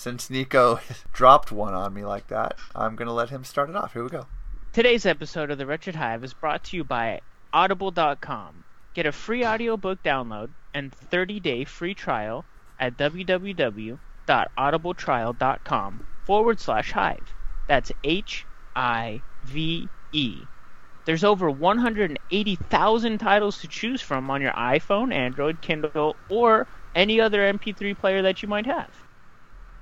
since Nico dropped one on me like that, I'm going to let him start it off. Here we go. Today's episode of The Wretched Hive is brought to you by Audible.com. Get a free audiobook download and 30-day free trial at www.audibletrial.com forward slash hive. That's H-I-V-E. There's over 180,000 titles to choose from on your iPhone, Android, Kindle, or any other MP3 player that you might have.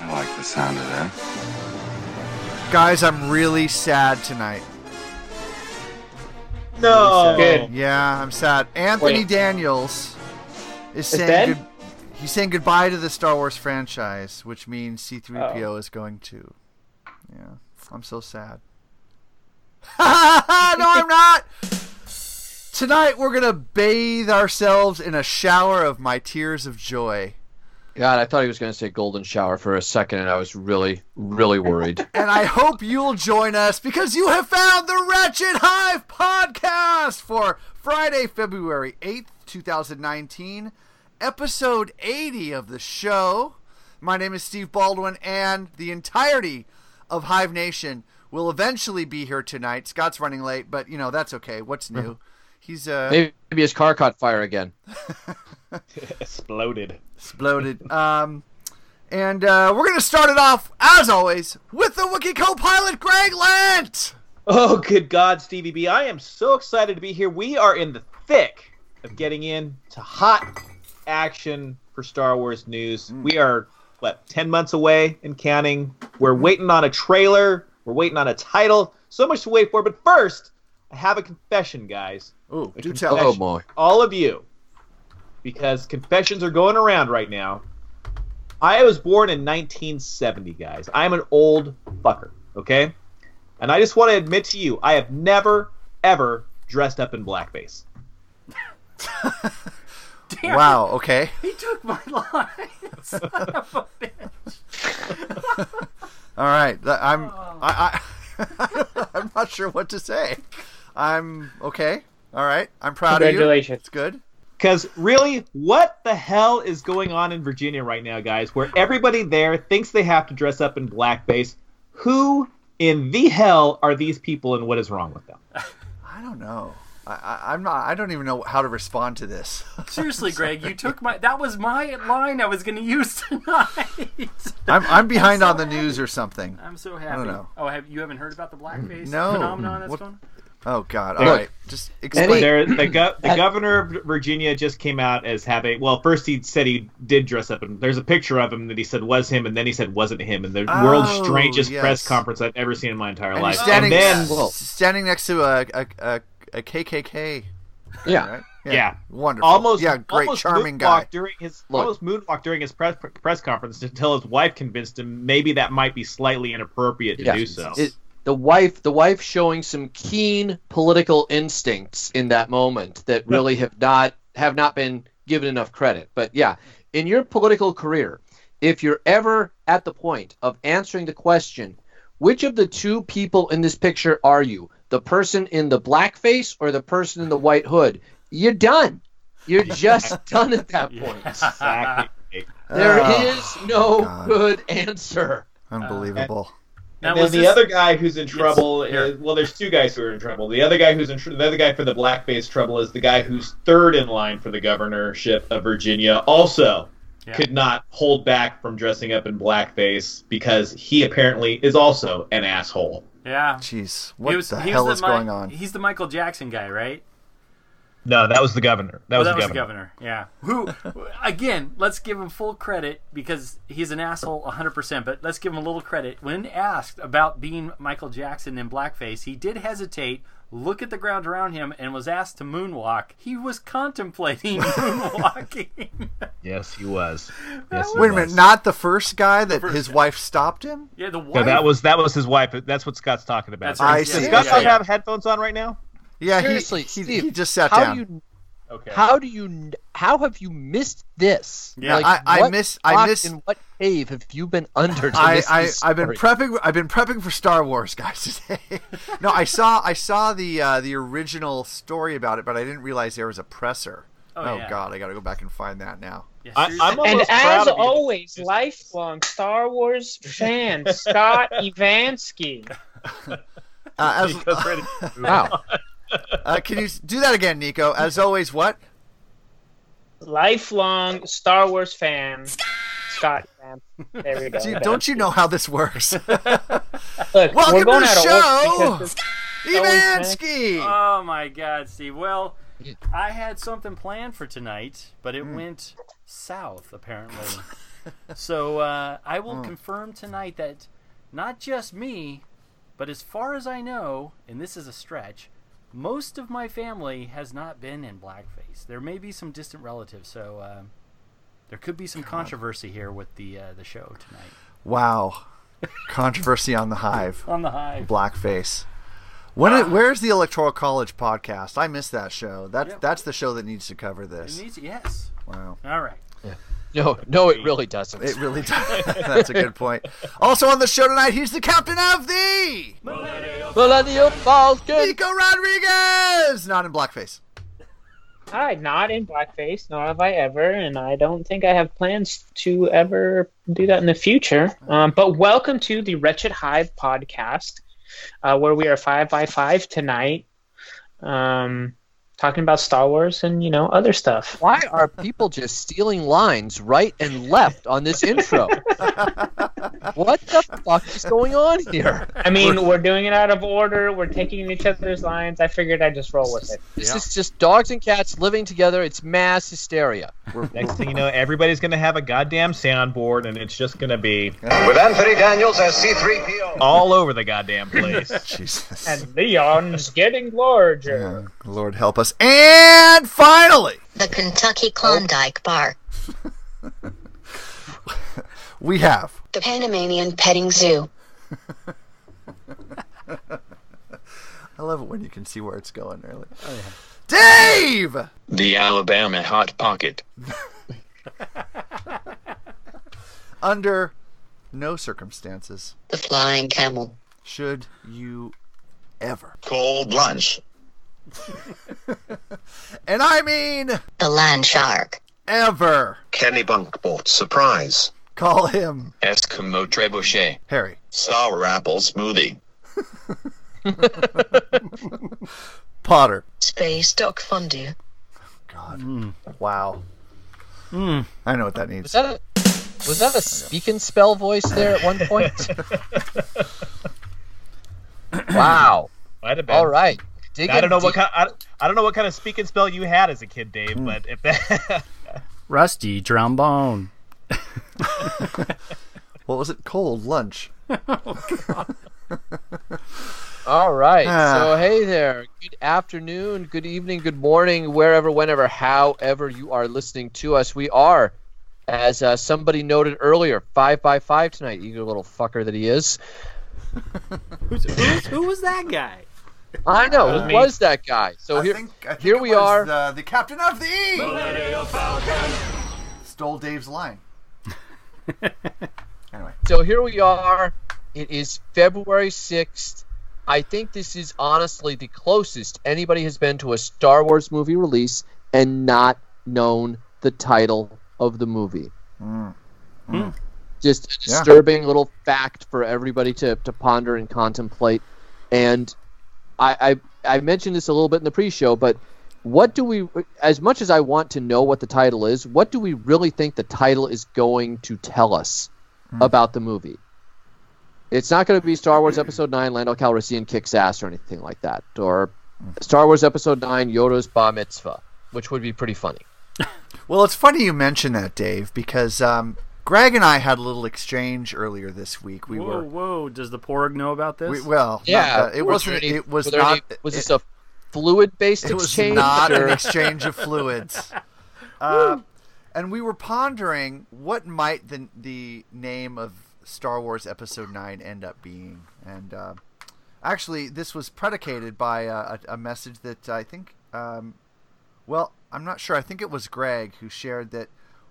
I like the sound of that. Guys, I'm really sad tonight. No. Good. Yeah, I'm sad. Anthony Wait. Daniels is saying good, he's saying goodbye to the Star Wars franchise, which means C3PO Oh. is going to. Yeah, I'm so sad. no, I'm not. Tonight we're gonna bathe ourselves in a shower of my tears of joy. God, I thought he was going to say golden shower for a second, and I was really, really worried. and I hope you'll join us because you have found the Wretched Hive podcast for Friday, February 8th, 2019, episode 80 of the show. My name is Steve Baldwin, and the entirety of Hive Nation will eventually be here tonight. Scott's running late, but you know, that's okay. What's new? He's uh maybe, maybe his car caught fire again. Exploded. exploded. Um and uh, we're gonna start it off, as always, with the Wookiee co-pilot Greg Lent. Oh, good God, Stevie B. I am so excited to be here. We are in the thick of getting into hot action for Star Wars news. We are, what, 10 months away and counting. We're waiting on a trailer, we're waiting on a title. So much to wait for. But first, I have a confession, guys. Ooh, do tell. Oh boy. all of you, because confessions are going around right now. I was born in 1970, guys. I'm an old fucker, okay? And I just want to admit to you, I have never, ever dressed up in blackface. Damn, Wow. Okay. He took my line. Son of a bitch. All right. I'm. Oh. I, I I'm not sure what to say. I'm okay. All right. I'm proud of you. Congratulations. It's good. Because really, what the hell is going on in Virginia right now, guys? Where everybody there thinks they have to dress up in blackface. Who in the hell are these people, and what is wrong with them? I don't know. I, I, I'm not. I don't even know how to respond to this. Seriously, Greg, you took my. That was my line I was going to use tonight. I'm I'm behind so on the happy. news or something. I'm so happy. I don't know. Oh, have you haven't heard about the blackface No. phenomenon that's What- going? Oh God. All Look, right. Just explain. There, the, go- the governor of Virginia just came out as having. Well, first he said he did dress up, and there's a picture of him that he said was him, and then he said wasn't him, and the Oh, world's strangest yes. press conference I've ever seen in my entire and life. standing, and then, Well- standing next to a a, a, a KKK. Yeah. Right? yeah, Wonderful. almost, Yeah. Great. almost charming moonwalked guy. during his Look. almost moonwalk during his press press conference until his wife convinced him maybe that might be slightly inappropriate to Yeah. do so. It, the wife, the wife showing some keen political instincts in that moment that really have not have not been given enough credit. But yeah, in your political career, if you're ever at the point of answering the question, which of the two people in this picture are you? The person in the blackface or the person in the white hood? You're done. You're just done at that point. exactly. There Oh, is no God. good answer. Unbelievable. Now, And then the this- other guy who's in trouble here. is well, there's two guys who are in trouble. The other guy who's in tr- the other guy for the blackface trouble is the guy who's third in line for the governorship of Virginia. Also, Yeah. could not hold back from dressing up in blackface because he apparently is also an asshole. Yeah. Jeez. He What was- the he hell the is Mi- going on? He's the Michael Jackson guy, right? No, that was the governor. That Oh, was, that the, was governor. the governor. Yeah. Who, again, let's give him full credit because he's an asshole 100%, but let's give him a little credit. When asked about being Michael Jackson in blackface, he did hesitate look at the ground around him and was asked to moonwalk, he was contemplating moonwalking. Yes, he was. Yes, he Wait a minute, not the first guy that first his guy. wife stopped him? yeah, the wife. No, that was that was his wife. That's what Scott's talking about. That's right. I Yeah, see. Does Scott yeah, not yeah. have headphones on right now? Yeah, he, Seriously, he, Steve, he just sat how down. do you Okay. how do you how have you missed this? Yeah, I- I what miss- I miss- and what cave have you been under? To I, miss I this I've been prepping. I've been prepping for Star Wars, guys. Today. no, I saw I saw the uh, the original story about it, but I didn't realize there was a presser. Oh, yeah. God, I got to go back and find that now. Yeah, I. I'm And as of you. always, lifelong Star Wars fan Scott Evansky. Uh, as, Nico's. Wow. Uh, can you do that again, Nico? As always, what? Lifelong Star Wars fan Scott Evansky. There we go. Do you- don't you know how this works? Look, Welcome we're going to the show, order because Evansky. Oh my God, Steve. Well, I had something planned for tonight, but it went south apparently. so uh, I will confirm tonight that not just me, but as far as I know, and this is a stretch, most of my family has not been in blackface. There may be some distant relatives, so uh, there could be some controversy here with the uh, the show tonight Wow, controversy on the hive. on the hive. Blackface. When it, where's the Electoral College podcast? I missed that show. That's Yep. that's the show that needs to cover It this. needs- yes. Wow. All right. No, no, it really doesn't. It really does. That's a good point. Also on the show tonight, he's the captain of the Millennial Falcon. Nico Rodriguez, not in blackface. Hi, not in blackface, nor have I ever, and I don't think I have plans to ever do that in the future. Um, but welcome to the Wretched Hive podcast, uh, where we are five by five tonight, um, talking about Star Wars and you know other stuff. Why are people just stealing lines right and left on this intro? what the fuck is going on here? I mean, we're doing it out of order. We're taking each other's lines. I figured I'd just roll with it. This is just dogs and cats living together. It's mass hysteria. Next thing you know, everybody's gonna have a goddamn soundboard, and it's just gonna be With Anthony Daniels as C3PO. all over the goddamn place. Jesus. And Leon's getting larger. Yeah, Lord help us. And finally, The Kentucky Klondike Bar. we have The Panamanian Petting Zoo. I love it when you can see where it's going early. Oh, Dave! The Alabama Hot Pocket. Under no circumstances The Flying Camel. should you ever. Cold lunch. And I mean The Land Shark. ever Kenny Bunkboat Surprise. call him Eskimo Trebuchet. Harry. Sour Apple Smoothie. Potter. Space Duck Fondue. God. Hmm. Wow. Hmm. I know what that means. was means. that a was that a speak and spell voice there at one point? wow. Might have been. All right. Dig I don't in know what deep. kind. I, don't- I don't know what kind of speak and spell you had as a kid, Dave. But if that, Rusty trombone. What was it? Cold lunch. All right. Ah. So hey there. Good afternoon, good evening, good morning, wherever, whenever, however you are listening to us. We are, as uh, somebody noted earlier, five by five tonight. Eager little fucker that he is. Who's, who's, who was that guy? I know. was Who me. was that guy? So I here, think, I think here it we was are. The, the captain of the Stole Dave's line. anyway. So here we are. It is February 6th. I think this is honestly the closest anybody has been to a Star Wars movie release and not known the title of the movie. Mm. Mm. Hmm. Just a Yeah. disturbing little fact for everybody to, to ponder and contemplate. And I, I I mentioned this a little bit in the pre-show, but what do we as much as I want to know what the title is, what do we really think the title is going to tell us about the movie? It's not going to be Star Wars Episode 9 Lando Calrissian kicks ass or anything like that or Star Wars Episode 9 Yoda's bar mitzvah, which would be pretty funny. Well, it's funny you mention that, Dave, because um, Greg and I had a little exchange earlier this week. We whoa, were whoa! Does the Porg know about this? we, well, not Yeah, it wasn't. any- it was were not. any- was it- this a fluid-based exchange? It was exchange? not or- an exchange of fluids. Uh, and we were pondering what might the the name of Star Wars Episode Nine end up being, and uh, actually, this was predicated by uh, a, a message that I think, um, well, I'm not sure. I think it was Greg who shared that.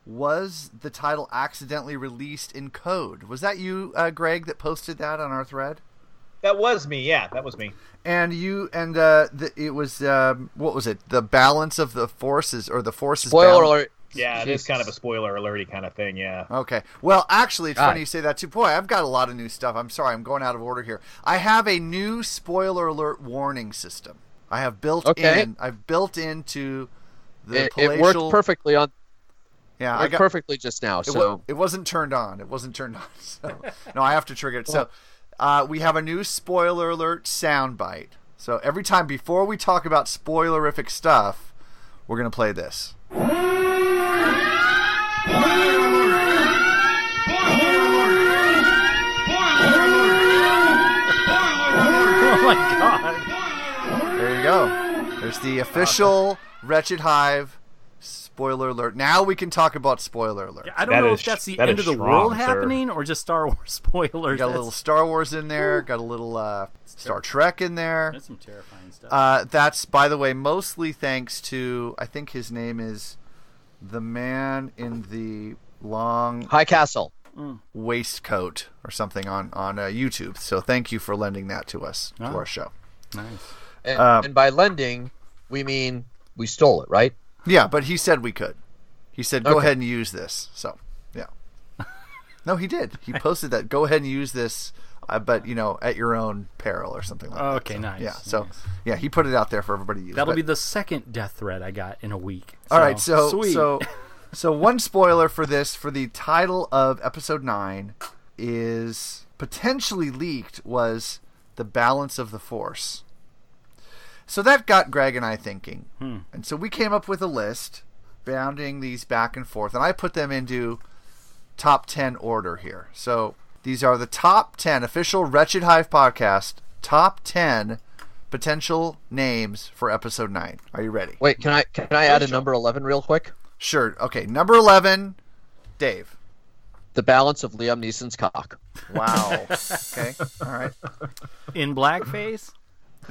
Was the title accidentally released in code? Was that you, uh, Greg, that posted that on our thread? That was me. Yeah, that was me. And you and uh, the, it was um, what was it? The balance of the forces or the forces. Spoiler balance- alert. Yeah, it is kind of a spoiler alerty kind of thing. Yeah. Okay. Well, actually, it's God. funny you say that too. Boy, I've got a lot of new stuff. I'm sorry, I'm going out of order here. I have a new spoiler alert warning system. I have built Okay. in. I've built into the It, palatial. it worked perfectly on. Yeah, I got perfectly just now. It, So it wasn't turned on. It wasn't turned on. So no, I have to trigger it. So uh, we have a new spoiler alert soundbite. So every time before we talk about spoilerific stuff, we're gonna play this. oh my god! There you go. There's the official Wretched Hive spoiler alert. Now we can talk about spoiler alert. I don't That know is- if that's the that end of the strong, world sir. happening or just Star Wars spoilers. Got a little Star Wars in there. Got a little uh, Star Trek in there. That's some terrifying stuff. Uh, that's, by the way, mostly thanks to I think his name is the man in the long High Castle. waistcoat or something on on uh, YouTube. So thank you for lending that to us to Oh. our show. nice. And, Um, and by lending, we mean we stole it, right? Yeah, but he said we could. He said go Okay. ahead and use this. So yeah. No, he did. He posted that. Go ahead and use this, uh, but you know, at your own peril or something like that. Okay, So, nice, Yeah. So nice. yeah, he put it out there for everybody to use. That'll but- be the second death threat I got in a week. All right, so sweet. so so one spoiler for this for the title of episode 9 is potentially leaked was the balance of the force. So that got Greg and I thinking. Hmm. And so we came up with a list bounding these back and forth and I put them into top 10 order here. So these are the top 10 official Wretched Hive podcast top 10 potential names for episode 9. Are you ready? Wait, can I can I add a number eleven real quick? Sure. Okay. Number 11, Dave. The balance of Liam Neeson's cock. Wow. okay. All right. in blackface,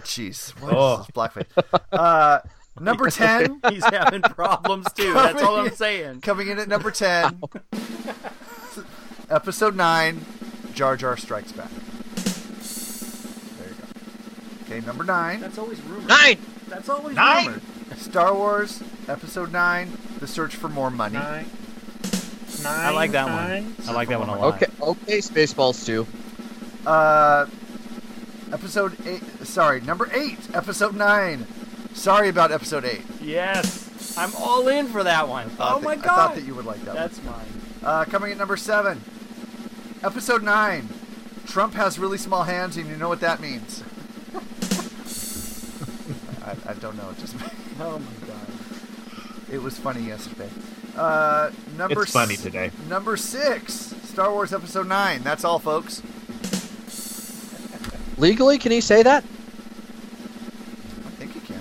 Jeez. What Oh. is this blackface? Uh, number 10, he's having problems too. That's all I'm saying. coming in at number 10, episode 9, Jar Jar Strikes Back. There you go. Okay. Number 9, That's always rumored. Nine. That's always Nine. rumored. Star Wars, episode 9, The Search for More Money. Nine. Nine. I like that nine. one. I like that one a lot. Okay, okay, Spaceballs too. Uh, episode 8, sorry, number 8, episode 9. Sorry about episode 8. Yes, I'm all in for that one. Thought Oh that- my god! I thought that you would like that one. that's mine. Uh, coming at number seven, episode nine. Trump has really small hands, and you know what that means. I, I don't know. It just Oh my god. it was funny yesterday. Uh, number It's funny s- today. Number six, Star Wars Episode Nine. That's all, folks. Legally, can he say that? I think he can.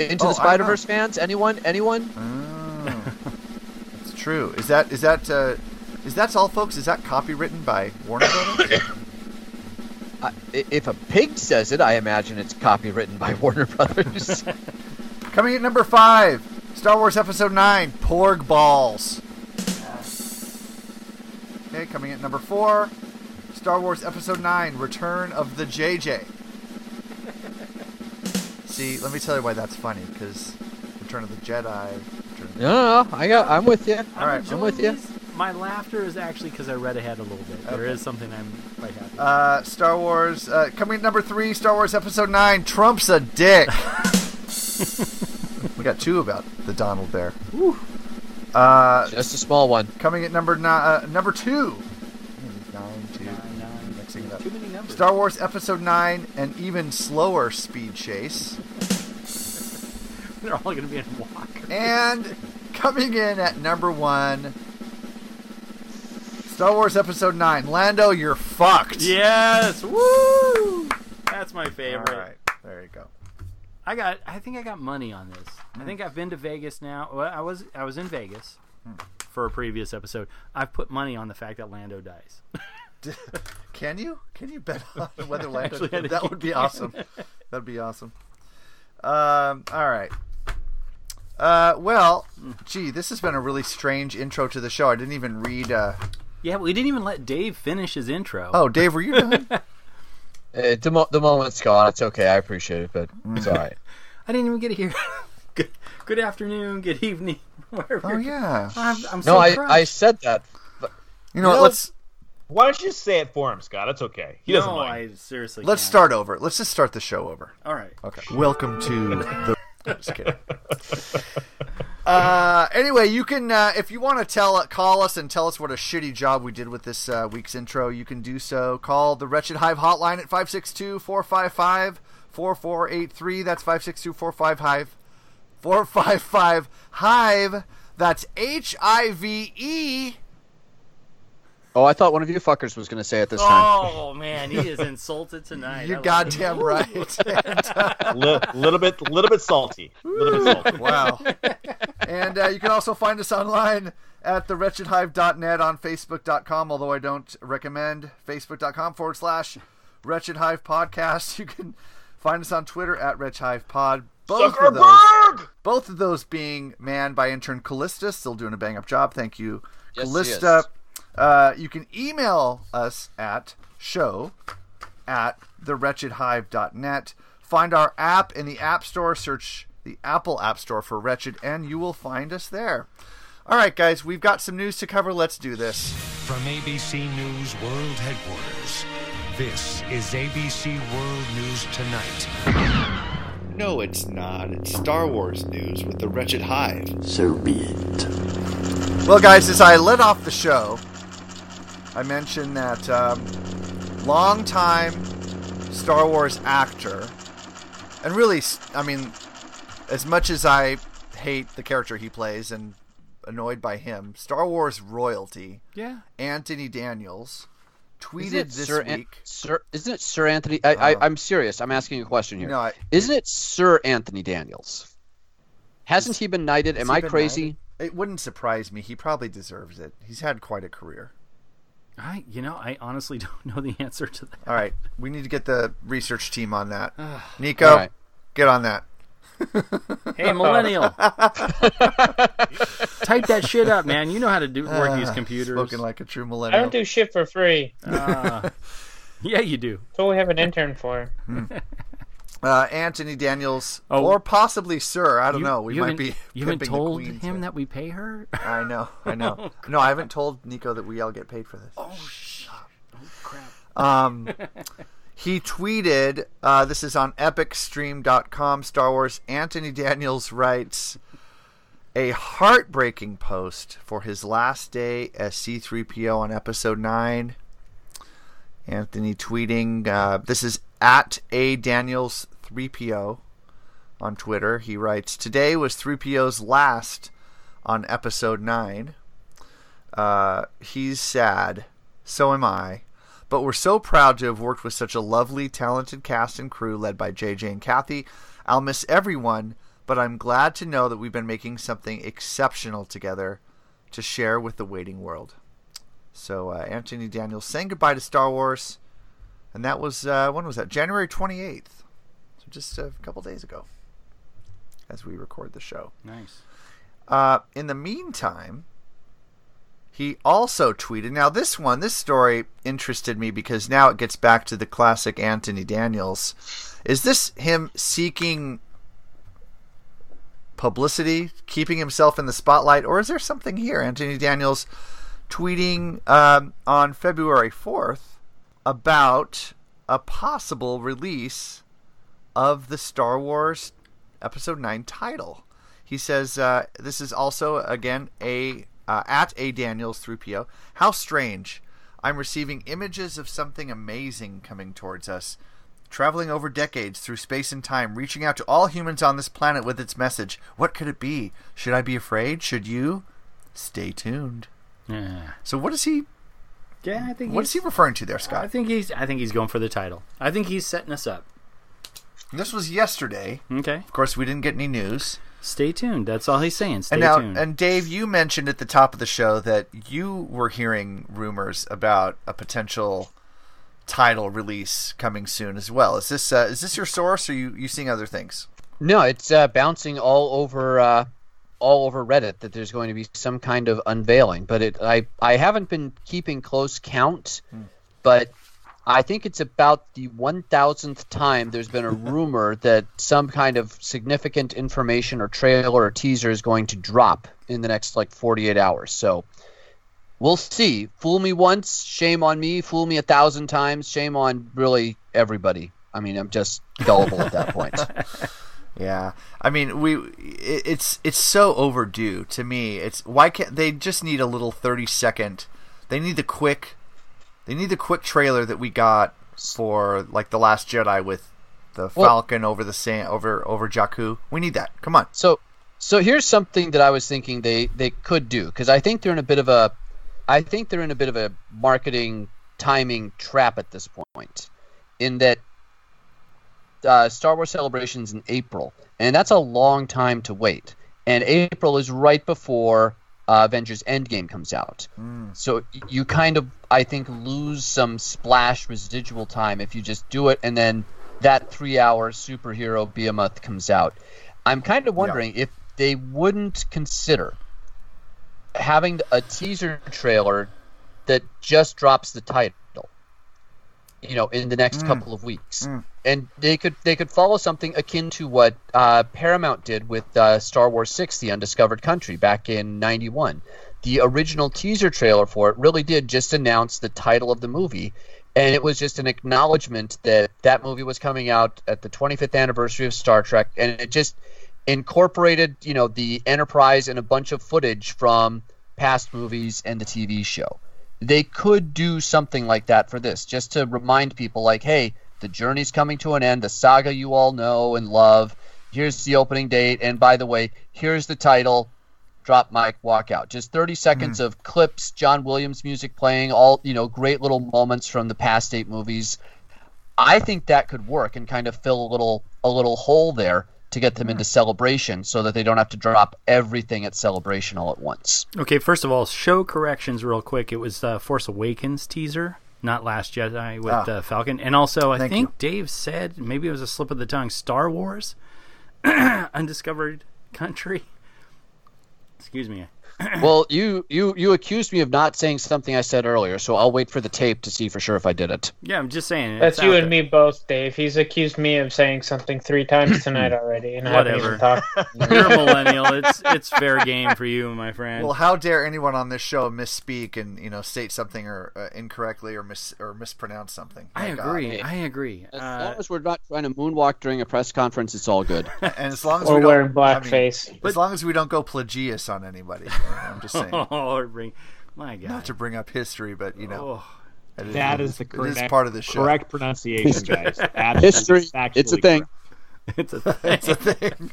Into Oh, the know. Spider Verse fans? Anyone? Anyone? Oh, that's true. Is that is that uh, is that's all, folks? Is that copywritten by Warner Brothers? I, i- if a pig says it, I imagine it's copywritten by Warner Brothers. Coming at number five, Star Wars Episode 9, Porg Balls. Okay, coming at number four, Star Wars Episode 9, Return of the JJ. See, let me tell you why that's funny, because Return of the Jedi. Return of the- no, no, no. I got. I'm with you. All right, I'm with you. My laughter is actually because I read ahead a little bit. There Okay. is something I'm quite happy. with. Uh, Star Wars, uh, coming at number three, Star Wars Episode 9, Trump's a dick. we got two about the Donald there. Uh, Just a small one. Coming at number ni- uh, number two. Many numbers. Star Wars Episode Nine, an even slower speed chase, They're all going to be in walk. And coming in at number one, Star Wars Episode 9. Lando, you're fucked. Yes. Woo! That's my favorite. right. There you go. I got. I think I got money on this. I think I've been to Vegas now. Well, I was. I was in Vegas hmm. for a previous episode. I've put money on the fact that Lando dies. Can you? Can you bet on whether Lando? Actually, I that would be can. awesome. That'd be awesome. Um. All right. Uh. Well, gee, this has been a really strange intro to the show. I didn't even read. Uh... yeah, we didn't even let Dave finish his intro. Oh, Dave, were you done? Uh, the, mo- the moment's gone. It's okay. I appreciate it, but it's all right. I didn't even get to hear. good, good afternoon. Good evening. wherever oh yeah. I'm, I'm so No, I, crushed. I said that. But... You know what? No. Let's Why don't you just say it for him, Scott? It's okay. He doesn't no, mind. I seriously. let's can't. start over. Let's just start the show over. All right. Okay. Welcome to the. I'm just kidding. Uh, anyway, you can uh, if you want to tell call us and tell us what a shitty job we did with this uh, week's intro, you can do so. Call the Wretched Hive hotline at 562-455-4483. That's 562-455-455 Hive. That's H I V E. Oh, I thought one of you fuckers was going to say it this time. Oh man, he is insulted tonight. You're love goddamn it. right. And, uh, Li- little bit, little bit salty. Little bit salty. Wow. and uh, you can also find us online at thewretchedhive.net on facebook.com, although I don't recommend facebook.com forward slash wretched hive podcast. You can find us on Twitter at wretched hive pod. Both of those, Zuckerberg! both of those being manned by intern Callista, still doing a bang up job. Thank you, Yes, Callista. yes. Uh, you can email us at show at thewretchedhive.net. Find our app in the App Store. Search the Apple App Store for Wretched, and you will find us there. All right, guys, we've got some news to cover. Let's do this. From ABC News World Headquarters, this is ABC World News Tonight. No, it's not. It's Star Wars news with the Wretched Hive. So be it. Well, guys, as I let off the show, I mentioned that um, longtime Star Wars actor, and really, I mean, as much as I hate the character he plays and annoyed by him, Star Wars royalty, Yeah. Anthony Daniels, tweeted this Sir An- week. Sir, isn't it Sir Anthony? I, I, Oh. I'm serious. I'm asking a question here. No, I- Isn't it Sir Anthony Daniels? Hasn't he been knighted? Am I crazy? knighted? It wouldn't surprise me. He probably deserves it. He's had quite a career. I, you know, I honestly don't know the answer to that. All right, we need to get the research team on that. Nico, All right. get on that. Hey, millennial, type that shit up, man. You know how to do work these Ah, computers. Spoken like a true millennial. I don't do shit for free. Ah. yeah, you do. That's what we have an intern for. Uh, Anthony Daniels, Oh. or possibly Sir. I don't You- know. We you might be. You haven't told him head. that we pay her. I know. I know. no, I haven't told Nico that we all get paid for this. Oh shit! Oh crap! Um, he tweeted, uh, this is on epicstream.com, Star Wars. Anthony Daniels writes a heartbreaking post for his last day as C3PO on episode 9. Anthony tweeting, uh, this is at A Daniels 3PO on Twitter. He writes, Today was 3PO's last on episode 9. Uh, he's sad. So am I. But we're so proud to have worked with such a lovely, talented cast and crew led by JJ and Kathy. I'll miss everyone, but I'm glad to know that we've been making something exceptional together to share with the waiting world. So, uh, Anthony Daniels saying goodbye to Star Wars. And that was, uh, when was that? January 28th. So, just a couple days ago as we record the show. Nice. Uh, in the meantime, he also tweeted. Now, this one, this story interested me because now it gets back to the classic Anthony Daniels. Is this him seeking publicity, keeping himself in the spotlight, or is there something here? Anthony Daniels tweeting um, on February 4th about a possible release of the Star Wars Episode 9 title. He says, uh, this is also, again, a uh, at A Daniels 3PO. How strange. I'm receiving images of something amazing coming towards us. Traveling over decades through space and time, reaching out to all humans on this planet with its message. What could it be? Should I be afraid? Should you? Stay tuned. Yeah. So what is he Yeah, I think. What's he referring to there, Scott? I think he's. I think he's going for the title. I think he's setting us up. This was yesterday. Okay. Of course, we didn't get any news. Stay tuned. That's all he's saying. Stay and now, tuned. and Dave, you mentioned at the top of the show that you were hearing rumors about a potential title release coming soon as well. Is this uh, is this your source, or you you seeing other things? No, it's uh, bouncing all over uh, all over Reddit that there's going to be some kind of unveiling. But it, I I haven't been keeping close count, hmm. but I think it's about the one thousandth time there's been a rumor that some kind of significant information or trailer or teaser is going to drop in the next like 48 hours. So. We'll see. Fool me once, shame on me. Fool me a thousand times, shame on really everybody. I mean, I'm just gullible at that point. Yeah, I mean, we it, it's it's so overdue to me. It's why can't they just need a little thirty second? They need the quick, they need the quick trailer that we got for like the Last Jedi with the Well- Falcon over the sand over over Jakku. We need that. Come on. So, so here's something that I was thinking they they could do because I think they're in a bit of a, I think they're in a bit of a marketing timing trap at this point, in that uh, Star Wars celebrations in April, and that's a long time to wait. And April is right before uh, Avengers Endgame comes out, so you kind of I think lose some splash residual time if you just do it and then that three-hour superhero behemoth comes out. I'm kind of wondering if they wouldn't consider having a teaser trailer that just drops the title you know in the next Mm. couple of weeks Mm. and they could they could follow something akin to what uh, paramount did with uh, star wars 6 the undiscovered country back in 91 the original teaser trailer for it really did just announce the title of the movie and it was just an acknowledgement that that movie was coming out at the 25th anniversary of star trek and it just incorporated you know the enterprise and a bunch of footage from past movies and the tv show they could do something like that for this just to remind people like hey the journey's coming to an end the saga you all know and love. Here's the opening date. And by the way here's the title drop mic walk out. Just 30 seconds hmm. of clips john williams music playing all you know great little moments from the past eight movies. I think that could work and kind of fill a little a little hole there to get them into celebration so that they don't have to drop everything at celebration all at once Okay, first of all, show corrections real quick. It was uh, Force Awakens teaser, not Last Jedi with Ah. uh, Falcon. And also, I think you. Dave said maybe it was a slip of the tongue. Star Wars, Undiscovered Country. Excuse me. Well, you you you accused me of not saying something I said earlier, so I'll wait for the tape to see for sure if I did it. Yeah, I'm just saying. That's you and there. me both, Dave. He's accused me of saying something three times tonight already, and I haven't even talked. You're a millennial. It's it's fair game for you, my friend. Well, how dare anyone on this show misspeak and you know state something or uh, incorrectly or mis or mispronounce something? I My God. agree. I agree. As Uh, long as we're not trying to moonwalk during a press conference, it's all good. And as long as Or we don't, wearing I mean, blackface. as long as we don't go plagiaus on anybody, you know, I'm just saying. oh, my God. Not to bring up history, but you know, Oh. it That is the correct, is part of the show. correct pronunciation, guys. Absolutely History, factually it's a thing. correct. it's a thing. It's a thing.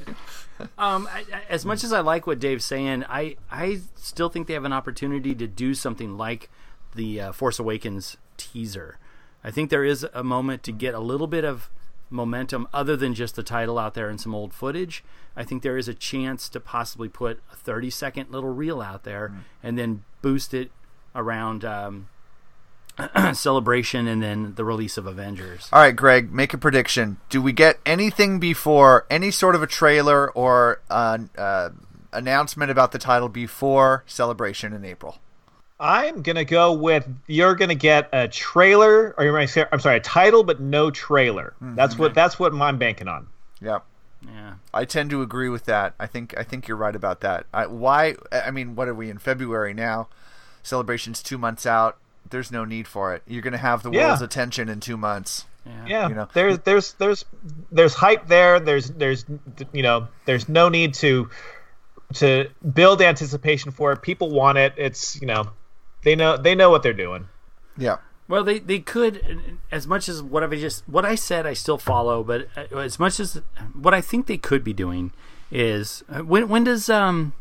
Um, I, I, as much as I like what Dave's saying, I I still think they have an opportunity to do something like the uh, Force Awakens teaser. I think there is a moment to get a little bit of momentum other than just the title out there and some old footage. I think there is a chance to possibly put a 30 second little reel out there and then boost it around um, celebration and then the release of Avengers. All right, Greg, make a prediction. Do we get anything before any sort of a trailer or an uh, announcement about the title before celebration in April? I'm gonna go with you're gonna get a trailer, or you're say, I'm sorry, a title but no trailer. Mm-hmm. That's what that's what I'm banking on. Yeah. Yeah. I tend to agree with that. I think I think you're right about that. I, why? I mean, what are we in February now? Celebration's two months out. There's no need for it. You're going to have the Yeah. world's attention in two months. Yeah, You know. there's there's there's there's hype there. There's there's you know there's no need to to build anticipation for it. People want it. It's you know they know they know what they're doing. Yeah. Well, they, they could as much as what I just what I said I still follow, but uh, as much as what I think they could be doing is uh, when when does um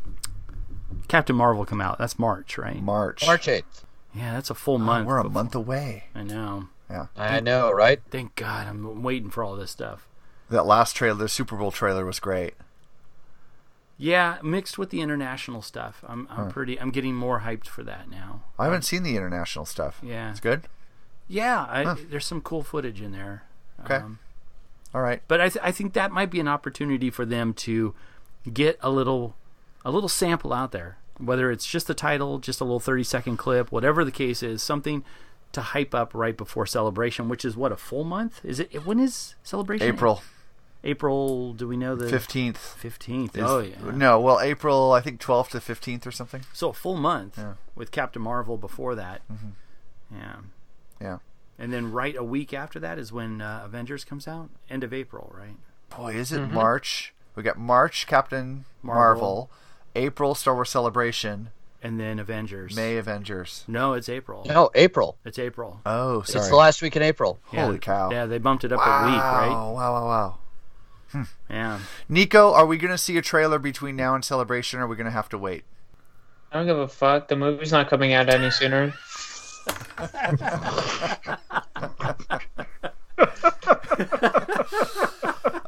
Captain Marvel come out? That's March, right? March. March eighth. Yeah, that's a full month. we're a before- month away. I know. Yeah. I know, right? Thank God, I'm waiting for all this stuff. That last trailer, the Super Bowl trailer, was great. Yeah, mixed with the international stuff. I'm I'm Huh. pretty. I'm getting more hyped for that now. I haven't seen the international stuff. Yeah. It's good. Yeah, I, Huh. there's some cool footage in there. Okay. Um, All right. but I, th- I think that might be an opportunity for them to get a little a little sample out there whether it's just the title just a little 30 second clip whatever the case is something to hype up right before celebration which is what a full month is it when is celebration April. April do we know the 15th. 15th Is- oh yeah No, well, April, I think 12th to 15th or something. so a full month Yeah. with captain marvel before that yeah Yeah. and then right a week after that is when uh, avengers comes out end of april right Boy, is it Mhm. March? We got March, Captain Marvel. Marvel. April, Star Wars Celebration. and then avengers May, Avengers. no it's april No, April. it's april Oh, sorry. It's the last week in April. Holy cow. Yeah, they bumped it up wow, a week, right? Wow, wow, wow. Yeah. Nico, are we going to see a trailer between now and Celebration, or are we going to have to wait? I don't give a fuck. The movie's not coming out any sooner.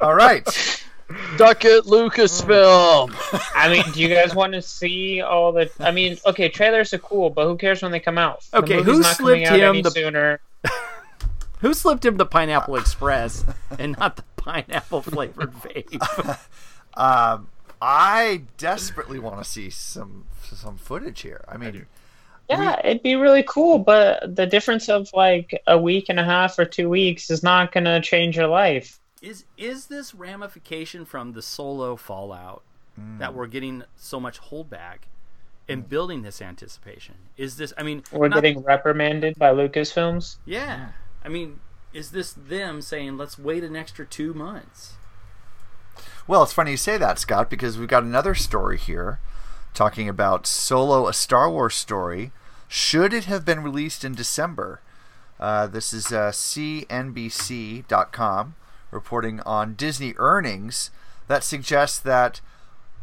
All right. Duck it, Lucasfilm. I mean, do you guys want to see all the? I mean, okay, trailers are cool, but who cares when they come out? The Okay, movie's who not coming slipped out him any the- sooner? Who slipped him the Pineapple Express and not the pineapple flavored vape? Um, I desperately want to see some some footage here. I mean, Yeah, it'd be really cool, but the difference of like a week and a half or two weeks is not gonna change your life. is is this ramification from the solo fallout that we're getting so much holdback and building this anticipation? Is this? I mean, We're not- getting reprimanded by Lucasfilms. Yeah, I mean, is this them saying let's wait an extra two months? Well, it's funny you say that, Scott, because we've got another story here talking about Solo, a Star Wars story. Should it have been released in December? Uh, this is uh, CNBC.com reporting on Disney earnings that suggests that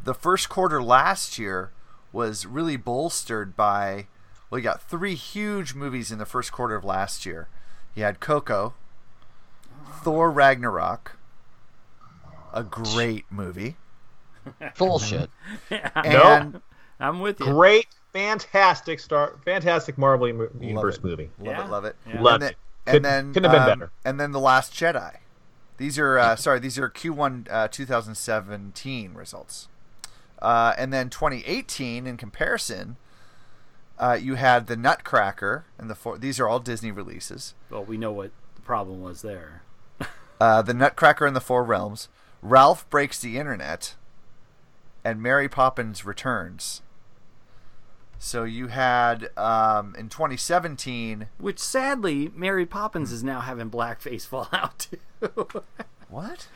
the first quarter last year was really bolstered by, well, you got three huge movies in the first quarter of last year. You had Coco, Thor Ragnarok, a great movie. Bullshit. And I'm with you. Great, fantastic star, fantastic Marvel universe it. movie. Love it, love it. Loved and it. Then, Couldn't- and then couldn't have been um, better. And then the Last Jedi. These are uh, sorry, these are Q1 uh, 2017 results. Uh, and then 2018 in comparison, uh, you had the Nutcracker and the four. These are all Disney releases. Well, we know what the problem was there. Uh, the Nutcracker and the Four Realms, Ralph Breaks the Internet, and Mary Poppins Returns. So you had um, in 2017. Which sadly, Mary Poppins is now having blackface fallout too. What?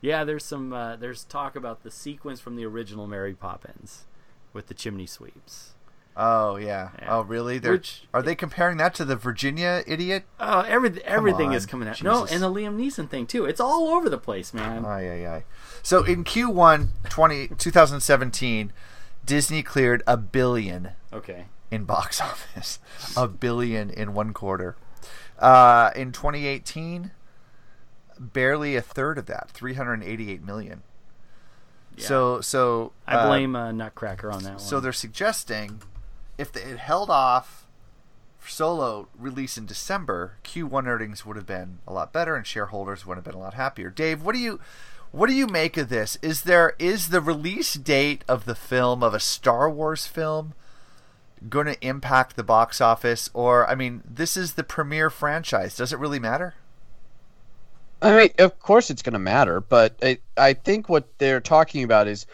Yeah, there's some uh, there's talk about the sequence from the original Mary Poppins with the chimney sweeps. Oh yeah. Oh really? They're, Which- are they comparing that to the Virginia idiot? Oh, every, everything is coming out. No, and the Liam Neeson thing too. It's all over the place, man. Aye, aye, aye. So in Q1 20, 2017, Disney cleared a billion Okay. in box office. a billion in one quarter. Uh, in 2018, barely a third of that, 388 million. So, so I uh, blame uh, Nutcracker on that one. So they're suggesting if they had held off Solo release in December, Q1 earnings would have been a lot better, and shareholders would have been a lot happier. Dave, what do you what do you make of this? Is there is the release date of the film of a Star Wars film going to impact the box office, or I mean, this is the premier franchise. Does it really matter? I mean, of course it's going to matter, but I, I think what they're talking about is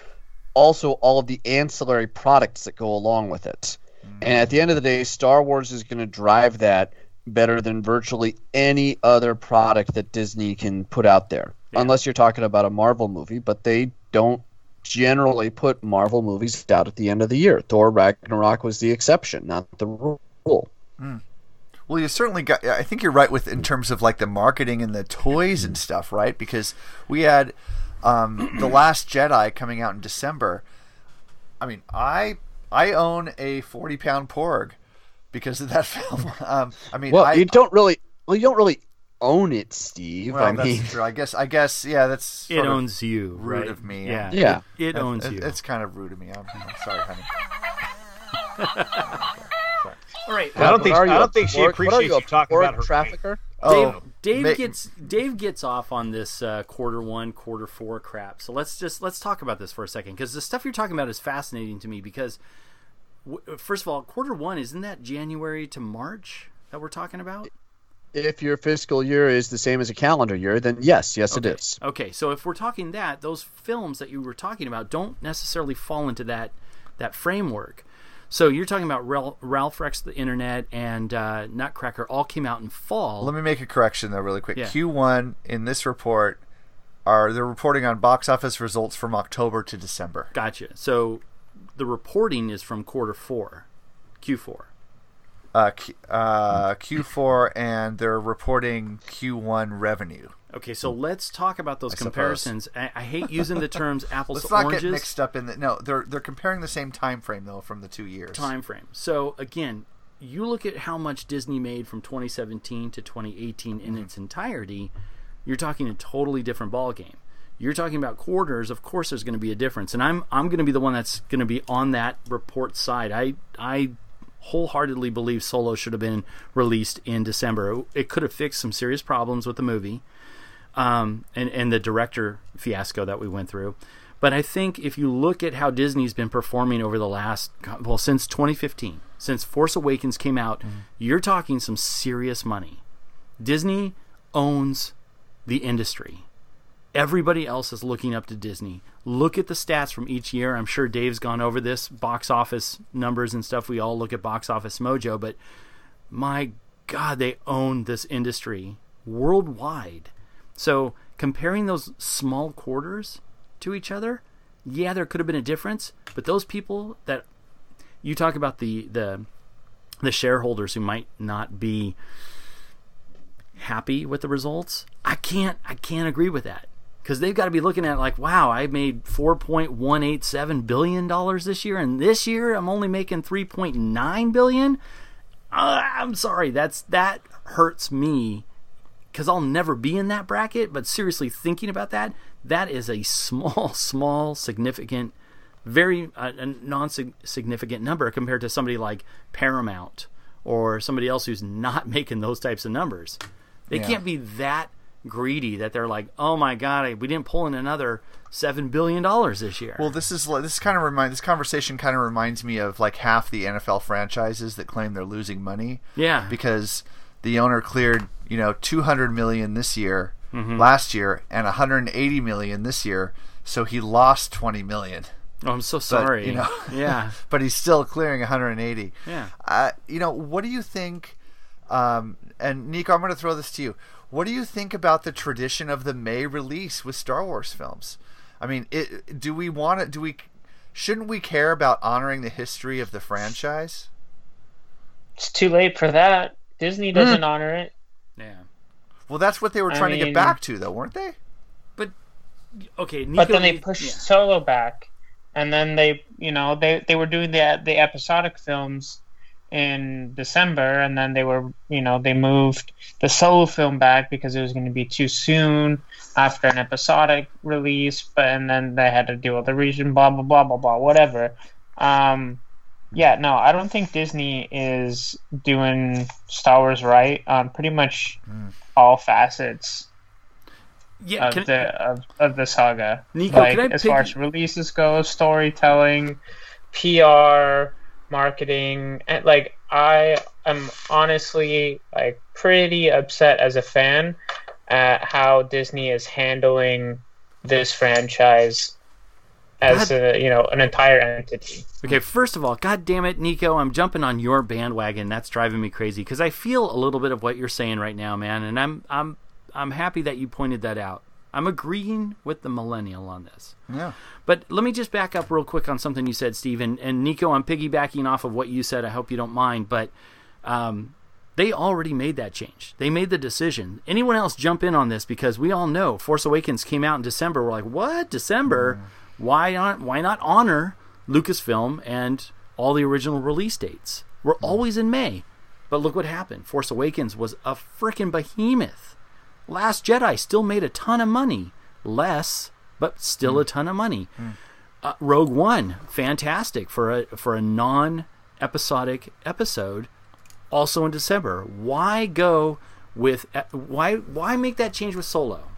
also all of the ancillary products that go along with it. And at the end of the day, Star Wars is going to drive that better than virtually any other product that Disney can put out there. Unless you're talking about a Marvel movie, but they don't generally put Marvel movies out at the end of the year. Thor Ragnarok was the exception, not the rule. Well, you certainly got. I think you're right with in terms of like the marketing and the toys and stuff, right? Because we had um, the Last Jedi coming out in December. I mean, I I own a 40 pound Porg because of that film. Um, I mean, well, I, you don't really. Well, you don't really own it, Steve. Well, I that's mean, true. I guess. I guess. Yeah, that's. It of owns you, Rude right? of me. Yeah. Yeah. It owns you. It's kind of rude of me. I'm, I'm sorry, honey. All right. I don't think I don't think she a pork- what are appreciates you, you talking about her. trafficker. Dave, Oh, Dave ma- gets Dave gets off on this uh, quarter one, quarter four crap. So let's just let's talk about this for a second because the stuff you're talking about is fascinating to me. Because w- first of all, quarter one isn't that January to March that we're talking about? If your fiscal year is the same as a calendar year, then yes, yes, it is. Okay, so if we're talking that, those films that you were talking about don't necessarily fall into that that framework. So you're talking about Ralph, Ralph Wrecks the Internet and uh, Nutcracker all came out in fall. Let me make a correction though, really quick. Yeah. Q1 in this report are they're reporting on box office results from October to December. Gotcha. So the reporting is from quarter four, Q4. Uh, Q, uh, Q4, and they're reporting Q1 revenue. Okay, so let's talk about those I comparisons. I, I hate using the terms apples Let's to not oranges. get mixed up in the no. They're they're comparing the same time frame though from the two years. time frame. So again, you look at how much Disney made from 2017 to 2018 in mm-hmm. its entirety, you're talking a totally different ball game. You're talking about quarters, of course there's going to be a difference. And I'm I'm going to be the one that's going to be on that report side. I I wholeheartedly believe Solo should have been released in December. It could have fixed some serious problems with the movie. Um, and, and the director fiasco that we went through. But I think if you look at how Disney's been performing over the last, well, since 2015, since Force Awakens came out, you're talking some serious money. Disney owns the industry. Everybody else is looking up to Disney. Look at the stats from each year. I'm sure Dave's gone over this box office numbers and stuff. We all look at box office mojo, but my God, they own this industry worldwide. So comparing those small quarters to each other, yeah, there could have been a difference, but those people that you talk about the the the shareholders who might not be happy with the results, I can't I can't agree with that because they've got to be looking at like, wow, I made four point one eight seven billion dollars this year, and this year I'm only making three point nine billion. Uh, I'm sorry, that's that hurts me because I'll never be in that bracket. But seriously, thinking about that, that is a small, small, significant, very uh, non-significant number compared to somebody like Paramount or somebody else who's not making those types of numbers. They Yeah. can't be that greedy that they're like, oh my god, we didn't pull in another seven billion dollars this year. Well, this is this kind of remind this conversation kind of reminds me of like half the NFL franchises that claim they're losing money. Yeah. because the owner cleared you know 200 million this year, Mhm. last year, and 180 million this year, so he lost 20 million. Oh, I'm so But, sorry. you know, Yeah. but he's still clearing 180. Yeah. Uh, you know, what do you think? Um, and Nico, I'm going to throw this to you. What do you think about the tradition of the May release with Star Wars films? I mean, it, do we want to? Do we? Shouldn't we care about honoring the history of the franchise? It's too late for that. Disney doesn't honor it. Yeah. Well, that's what they were I trying to get back to, though, weren't they? But okay, but then they pushed yeah. Solo back, and then they, you know, they they were doing the the episodic films in December, and then they were, you know, they moved the Solo film back because it was going to be too soon after an episodic release, but and then they had to deal with the region, blah blah blah blah blah, whatever. Um, yeah, no, I don't think Disney is doing Star Wars right on pretty much hmm. all facets Yeah, of the of, of the saga. Nico, like I as pick- far as releases go, storytelling, PR, marketing, and like I am honestly like pretty upset as a fan at how Disney is handling this franchise as a you know an entire entity. Okay, first of all, god damn it, Nico, I'm jumping on your bandwagon. That's driving me crazy because I feel a little bit of what you're saying right now, man, and I'm I'm I'm happy that you pointed that out. I'm agreeing with the millennial on this. Yeah. But let me just back up real quick on something you said, Steve. And, and Nico, I'm piggybacking off of what you said. I hope you don't mind. But um, they already made that change. They made the decision. Anyone else jump in on this because we all know Force Awakens came out in December. We're like, what? December? Why aren't Why not honor Lucasfilm and all the original release dates? were always in May. But look what happened. Force Awakens was a freaking behemoth. Last Jedi still made a ton of money. Less, but still a ton of money. Uh, Rogue One, fantastic for a for a non episodic episode, also in December. Why go with uh, why why make that change with Solo?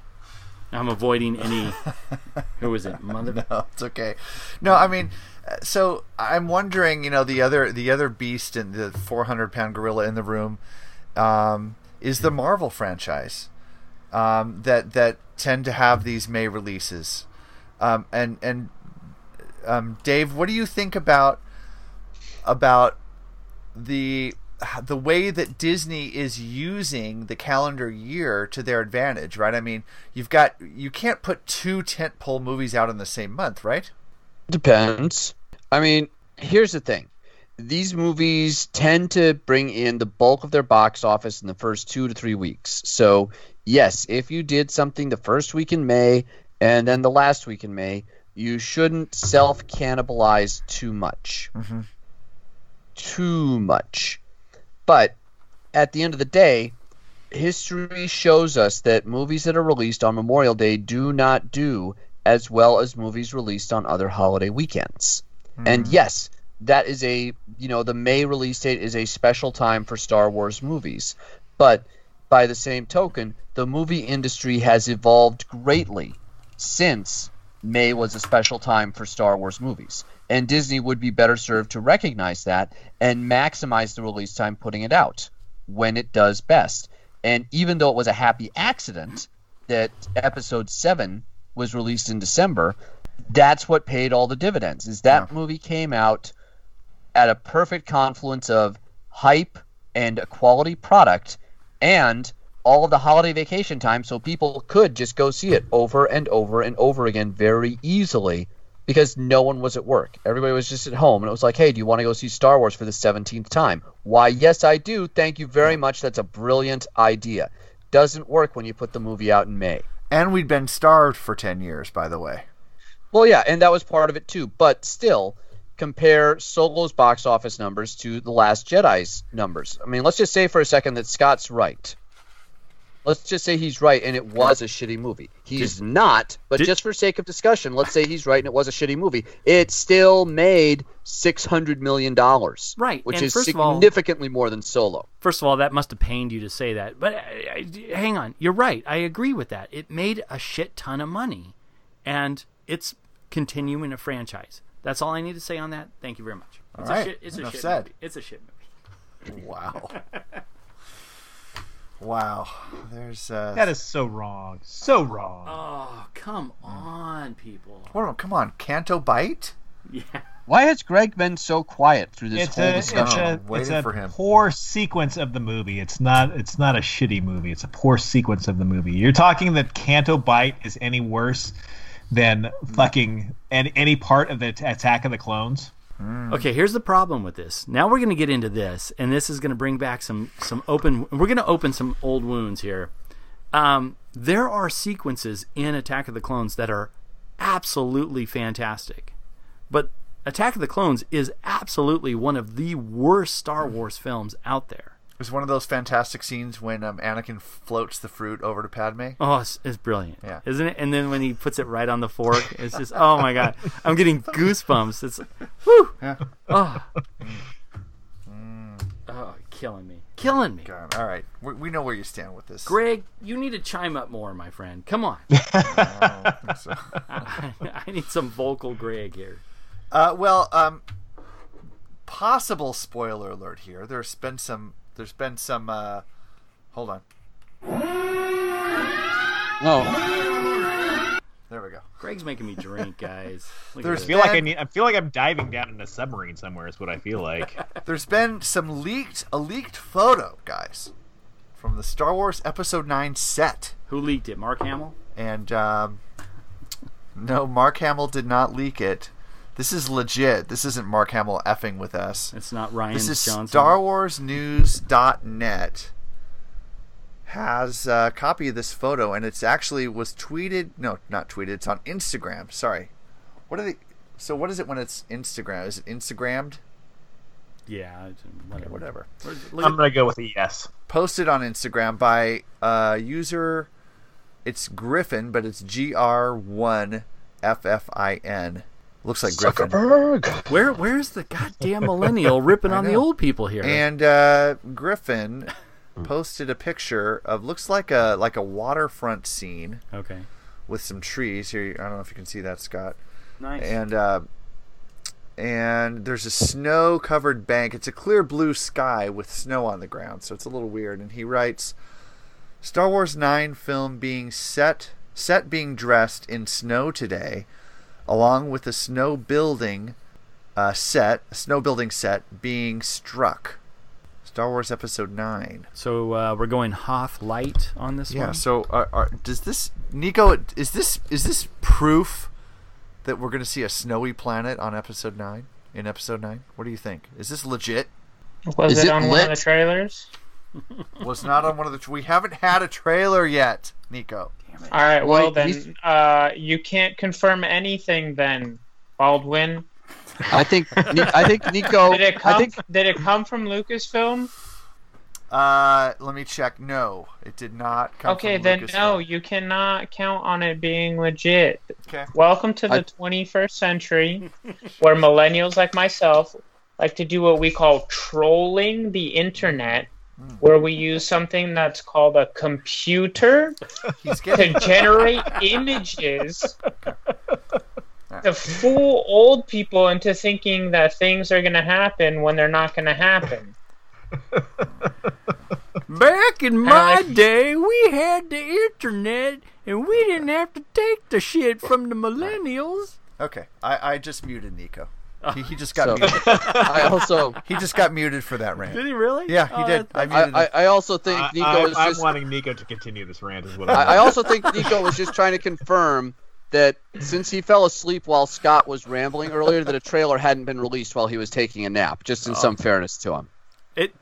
I'm avoiding any. who was it? Mother. No, it's okay. No, I mean, uh, so I'm wondering, you know, the other the other beast in the 400 pound gorilla in the room um, is the Marvel franchise um, that that tend to have these May releases, um, and and um, Dave, what do you think about about the the way that Disney is using the calendar year to their advantage, right? I mean, you've got you can't put two tentpole movies out in the same month, right? Depends. I mean, here's the thing. These movies tend to bring in the bulk of their box office in the first two to three weeks. So, yes, if you did something the first week in May and then the last week in May, you shouldn't self cannibalize too much. Mm-hmm. Too much. But at the end of the day, history shows us that movies that are released on Memorial Day do not do as well as movies released on other holiday weekends. And hmm. yes, that is a, you know, the May release date is a special time for Star Wars movies. But by the same token, the movie industry has evolved greatly since May was a special time for Star Wars movies. And Disney would be better served to recognize that and maximize the release time putting it out when it does best. And even though it was a happy accident that episode 7 was released in December, that's what paid all the dividends. Is that movie came out at a perfect confluence of hype and a quality product and all of the holiday vacation time so people could just go see it over and over and over again very easily because no one was at work. Everybody was just at home and it was like, "Hey, do you want to go see Star Wars for the 17th time?" Why, yes, I do. Thank you very much. That's a brilliant idea. Doesn't work when you put the movie out in May. And we'd been starved for 10 years, by the way. Well, yeah, and that was part of it too. But still, compare Solo's box office numbers to The Last Jedi's numbers. I mean, let's just say for a second that Scott's right. Let's just say he's right and it was a shitty movie. He's not, but just for sake of discussion, let's say he's right and it was a shitty movie. It still made six hundred million dollars, Right, Which and is first of all- significantly more than Solo. First of all, that must have pained you to say that. But uh, uh, hang on, you're right. I agree with that. It made a shit ton of money, and it's continuing a franchise. That's all I need to say on that. Thank you very much. All It's right, a shit. It's a enough shit said. movie. It's a shit movie. Wow. wow. There's uh That is so wrong. So wrong. Oh, come on, people. Hold come on. Canto Bight? Yeah. Why has Greg been so quiet through this It's whole a, it's discussion? a, it's a poor sequence of the movie. It's not it's not a shitty movie. It's a poor sequence of the movie. You're talking that Canto Bight is any worse than fucking any, any part of the t- Attack of the Clones? Okay, here's the problem with this. Now we're going to get into this, and this is going to bring back some some open. We're going to open some old wounds here. Um, there are sequences in Attack of the Clones that are absolutely fantastic, but Attack of the Clones is absolutely one of the worst Star Wars films out there. It's one of those fantastic scenes when um, Anakin floats the fruit over to Padme. Oh, it's, it's brilliant, Yeah. isn't it? And then when he puts it right on the fork, it's just oh my god, I'm getting goosebumps. It's whoo, Yeah. oh, oh, killing me, killing me. God, all right. We, we know where you stand with this. Greg, you need to chime up more, my friend. Come on. I so. I, I need some vocal Greg here. Uh, well, um, possible spoiler alert here. There's been some. There's been some. Uh, hold on. Oh. There we go. Greg's making me drink, guys. There's I feel like I need. I feel like I'm diving down in a submarine somewhere. Is what I feel like. There's been some leaked a leaked photo, guys, from the Star Wars Episode Nine set. Who leaked it? Mark Hamill. And um, no, Mark Hamill did not leak it. This is legit. This isn't Mark Hamill effing with us. It's not Rian This is Johnson. StarWarsNews.net has a copy of this photo, and it's actually was tweeted. No, not tweeted. It's on Instagram. Sorry. What are they? So what is it when it's Instagram? Is it Instagrammed? Yeah, whatever. whatever. I'm gonna go with a yes. Posted on Instagram by uh, user. It's Griffin, but it's G R one F F I N. Looks like Griffin. Where where's the goddamn millennial ripping on the old people here? And uh, Griffin posted a picture of looks like a like a waterfront scene. Okay. With some trees here. I don't know if you can see that, Scott. Nice. And uh, and there's a snow-covered bank. It's a clear blue sky with snow on the ground, so it's a little weird. And he writes, "Star Wars Nine film being set set being dressed in snow today, along with a snow building uh, set, a snow building set being struck." Star Wars Episode Nine. So uh, we're going Hoth light on this Yeah. one. So, uh, are, does this Nico? Is this is this proof that we're going to see a snowy planet on Episode Nine? In Episode Nine, what do you think? Is this legit? Was Is it, it on one of the trailers? Was not on one of the. We haven't had a trailer yet, Nico. All right. Well, Wait, he's- then uh, you can't confirm anything. Then Baldwin. I think I think Nico. Did it come? I think Did it come from Lucasfilm? Uh, let me check. No, it did not come. From Luke. Okay, from then Lucasfilm. no, you cannot count on it being legit. Okay. Welcome to the I- 21st century, where millennials like myself like to do what we call trolling the internet. Where we use something that's called a computer to generate images to fool old people into thinking that things are going to happen when they're not going to happen. Back in my day, we had the internet, and we didn't have to take the shit from the millennials. Okay, I, I just muted Nico. He, he just got So, muted. I also- he just got muted for that rant. Did he really? Yeah, he Oh, did. I muted I, him. I, I also think I, Nico I, is I'm just. wanting Nico to continue this rant. Is what I, I'm also think Nico was just trying to confirm that since he fell asleep while Scott was rambling earlier, that a trailer hadn't been released while he was taking a nap. Just in oh. some fairness to him. It.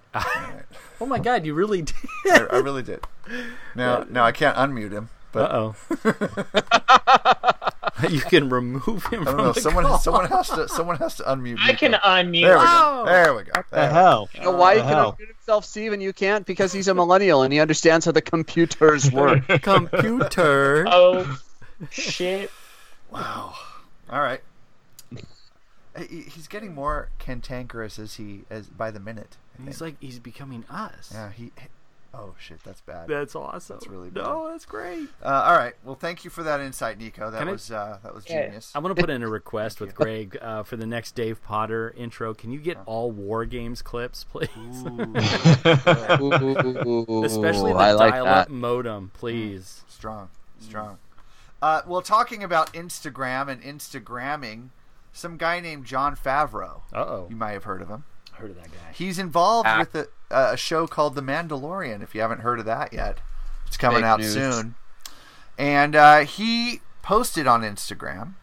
oh my god, you really did. I, I really did. Now, now I can't unmute him. But Uh oh. you can remove him I from don't know. the Someone, call. someone has to, someone has to unmute. I Nico. can unmute. There we Oh. go. There we go. the hell? You know why he can hell. unmute himself, Steve, and you can't? Because he's a millennial and he understands how the computers work. Computer. Oh, shit. Wow. All right. He's getting more cantankerous as he as by the minute. He's like he's becoming us. yeah. He. Oh shit, that's bad. That's awesome. That's really bad. No, that's great. Uh, all right. Well, thank you for that insight, Nico. That Can I- was uh, that was genius. I'm gonna put in a request with Greg uh, for the next Dave Potter intro. Can you get all War Games clips, please? Ooh, Especially the I like dial-up that. modem, please. Strong, strong. Uh, well, talking about Instagram and Instagramming, some guy named Jon Favreau. Uh oh. You might have heard of him. Heard of that guy? He's involved Ah. with a, a show called The Mandalorian. If you haven't heard of that yet, it's coming Fake out news. soon. And uh, he posted on Instagram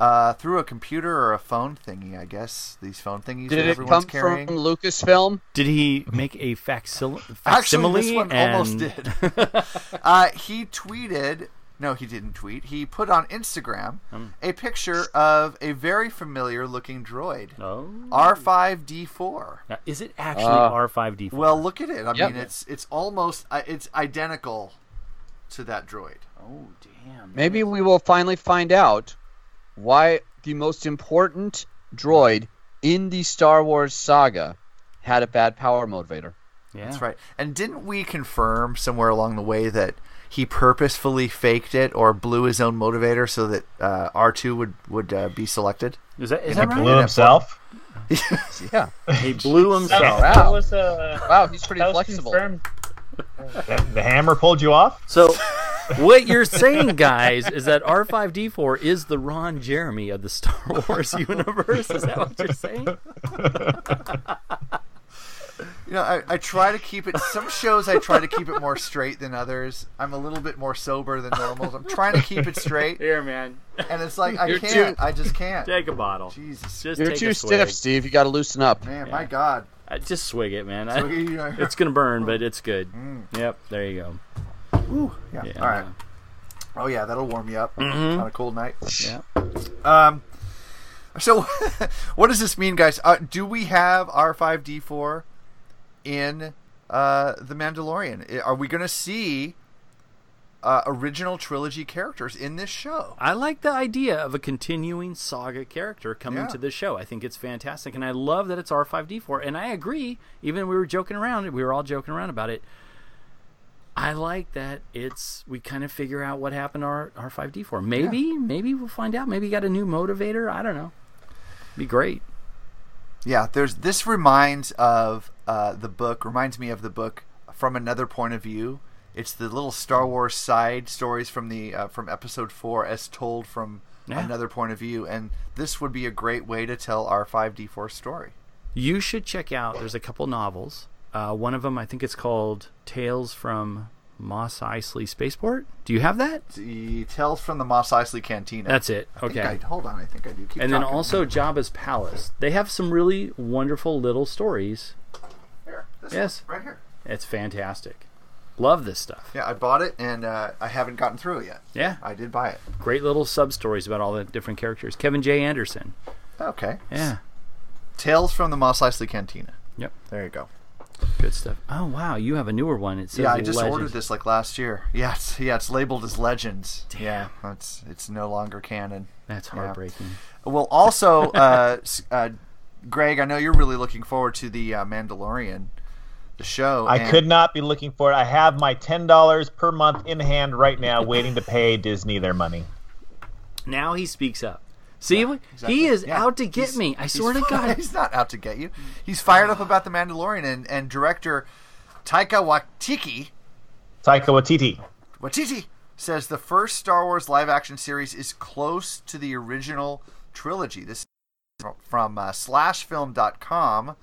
uh, through a computer or a phone thingy. I guess these phone thingies Did that it everyone's come carrying. from Lucasfilm? Did he make a facsimile? Actually, this one and... almost did. uh, he tweeted. No, he didn't tweet. He put on Instagram Hmm. a picture of a very familiar looking droid, Oh. R5D4. Now, is it actually Uh, R5D4? Well, look at it. I Yep. mean, it's it's almost uh, it's identical to that droid. oh damn. Maybe we will finally find out why the most important droid in the Star Wars saga had a bad power motivator. Yeah. That's right. And didn't we confirm somewhere along the way that he purposefully faked it or blew his own motivator so that uh, R2 would would uh, be selected? Is that is He that right? blew himself. Yeah. He blew That, himself. that was uh, Wow, he's pretty that flexible. confirmed. The, the hammer pulled you off. So, what you're saying, guys, is that R5D4 is the Ron Jeremy of the Star Wars universe. Is that what you're saying? You know, I, I try to keep it. Some shows I try to keep it more straight than others. I'm a little bit more sober than normal. I'm trying to keep it straight, Here, man. and it's like I You're can't. too- I just can't. Take a bottle. Jesus, Just You're take too a stiff. Steve. You got to loosen up. man, my God. Uh, just swig it, man. So I- you know- it's gonna burn, but it's good. Mm. Yep, there you go. Woo. Yeah. Yeah. All right. Oh yeah, that'll warm you up Mhm. on a cold night. Yeah. Um, So, what does this mean, guys? Uh, do we have R five D four in uh, the Mandalorian? Are we going to see uh, original trilogy characters in this show? I like the idea of a continuing saga character coming Yeah. to the show. I think it's fantastic, and I love that it's R5D4. And I agree. Even we were joking around, we were all joking around about it. I like that it's we kind of figure out what happened to our R5D4. Maybe, maybe we'll find out. Maybe he got a new motivator. I don't know. Be great. Yeah, there's this reminds of uh, the book. Reminds me of the book from another point of view. It's the little Star Wars side stories from the uh, from Episode Four, as told from Yeah. another point of view, and this would be a great way to tell R five D four story. You should check out. There's a couple novels. Uh, one of them, I think it's called Tales from Mos Eisley Spaceport. Do you have that? The Tales from the Mos Eisley Cantina. That's it. I Okay. I- hold on, I think I do. Keep and then talking. also Jabba's Palace. They have some really wonderful little stories. Here, Yes. one, right here. It's fantastic. Love this stuff. Yeah, I bought it and uh, I haven't gotten through it yet. Yeah. I did buy it. Great little sub stories about all the different characters. Kevin J. Anderson. Okay. Yeah. Tales from the Mos Eisley Cantina. Yep. There you go. Good stuff. Oh wow, you have a newer one. It says yeah, I just Legend. ordered this like last year. Yeah, it's, yeah, it's labeled as Legends. Yeah, it's it's no longer canon. That's Yeah. heartbreaking. Well, also, uh, uh, Greg, I know you're really looking forward to the uh, Mandalorian, the show. I and- could not be looking for it. I have my ten dollars per month in hand right now, waiting to pay Disney their money. Now he speaks up. See, Exactly. he is Yeah. out to get He's- me. I he's swear to fi- God. he's not out to get you. He's fired up about the Mandalorian and, and director Taika Waititi. Taika Waititi. Waititi says the first Star Wars live action series is close to the original trilogy. This is from uh, slashfilm.com.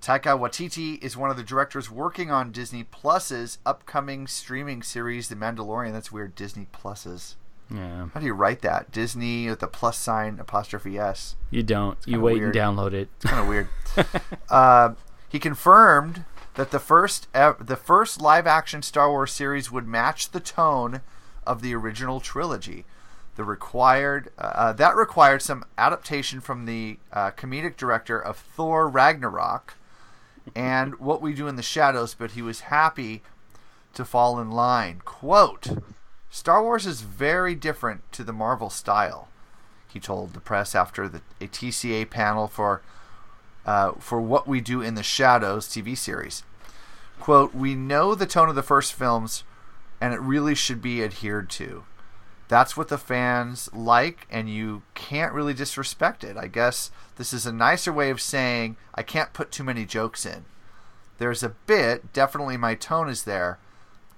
Taika Waititi is one of the directors working on Disney Plus's upcoming streaming series, The Mandalorian. That's weird. Disney Plus's. Yeah. How do you write that? Disney with the plus sign apostrophe s. You don't. You wait weird. and download it. It's kind of weird. uh, he confirmed that the first ev- the first live action Star Wars series would match the tone of the original trilogy. The required uh, that required some adaptation from the uh, comedic director of Thor Ragnarok and What We Do in the Shadows, but he was happy to fall in line. Quote: Star Wars is very different to the Marvel style he told the press after the a TCA panel for uh, for what we do in the shadows TV series. Quote: We know the tone of the first films, and it really should be adhered to. That's what the fans like, and you can't really disrespect it. I guess this is a nicer way of saying I can't put too many jokes in. There's a bit, definitely my tone is there,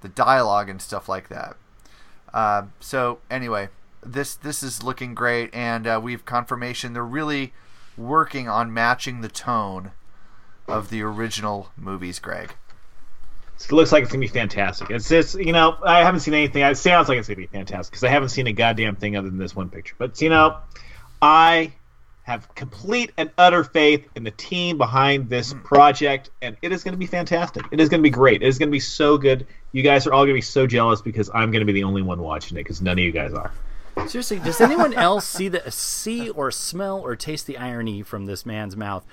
the dialogue and stuff like that. Uh, so anyway, this this is looking great, and uh, we've confirmation they're really working on matching the tone of the original movies. Greg, It looks like it's gonna be fantastic. It's just you know I haven't seen anything. It sounds like it's gonna be fantastic because I haven't seen a goddamn thing other than this one picture. But you know, I have complete and utter faith in the team behind this mm. project, and it is going to be fantastic. It is going to be great. It is going to be so good. You guys are all going to be so jealous because I'm going to be the only one watching it because none of you guys are. Seriously, does anyone else see the see or smell or taste the irony from this man's mouth?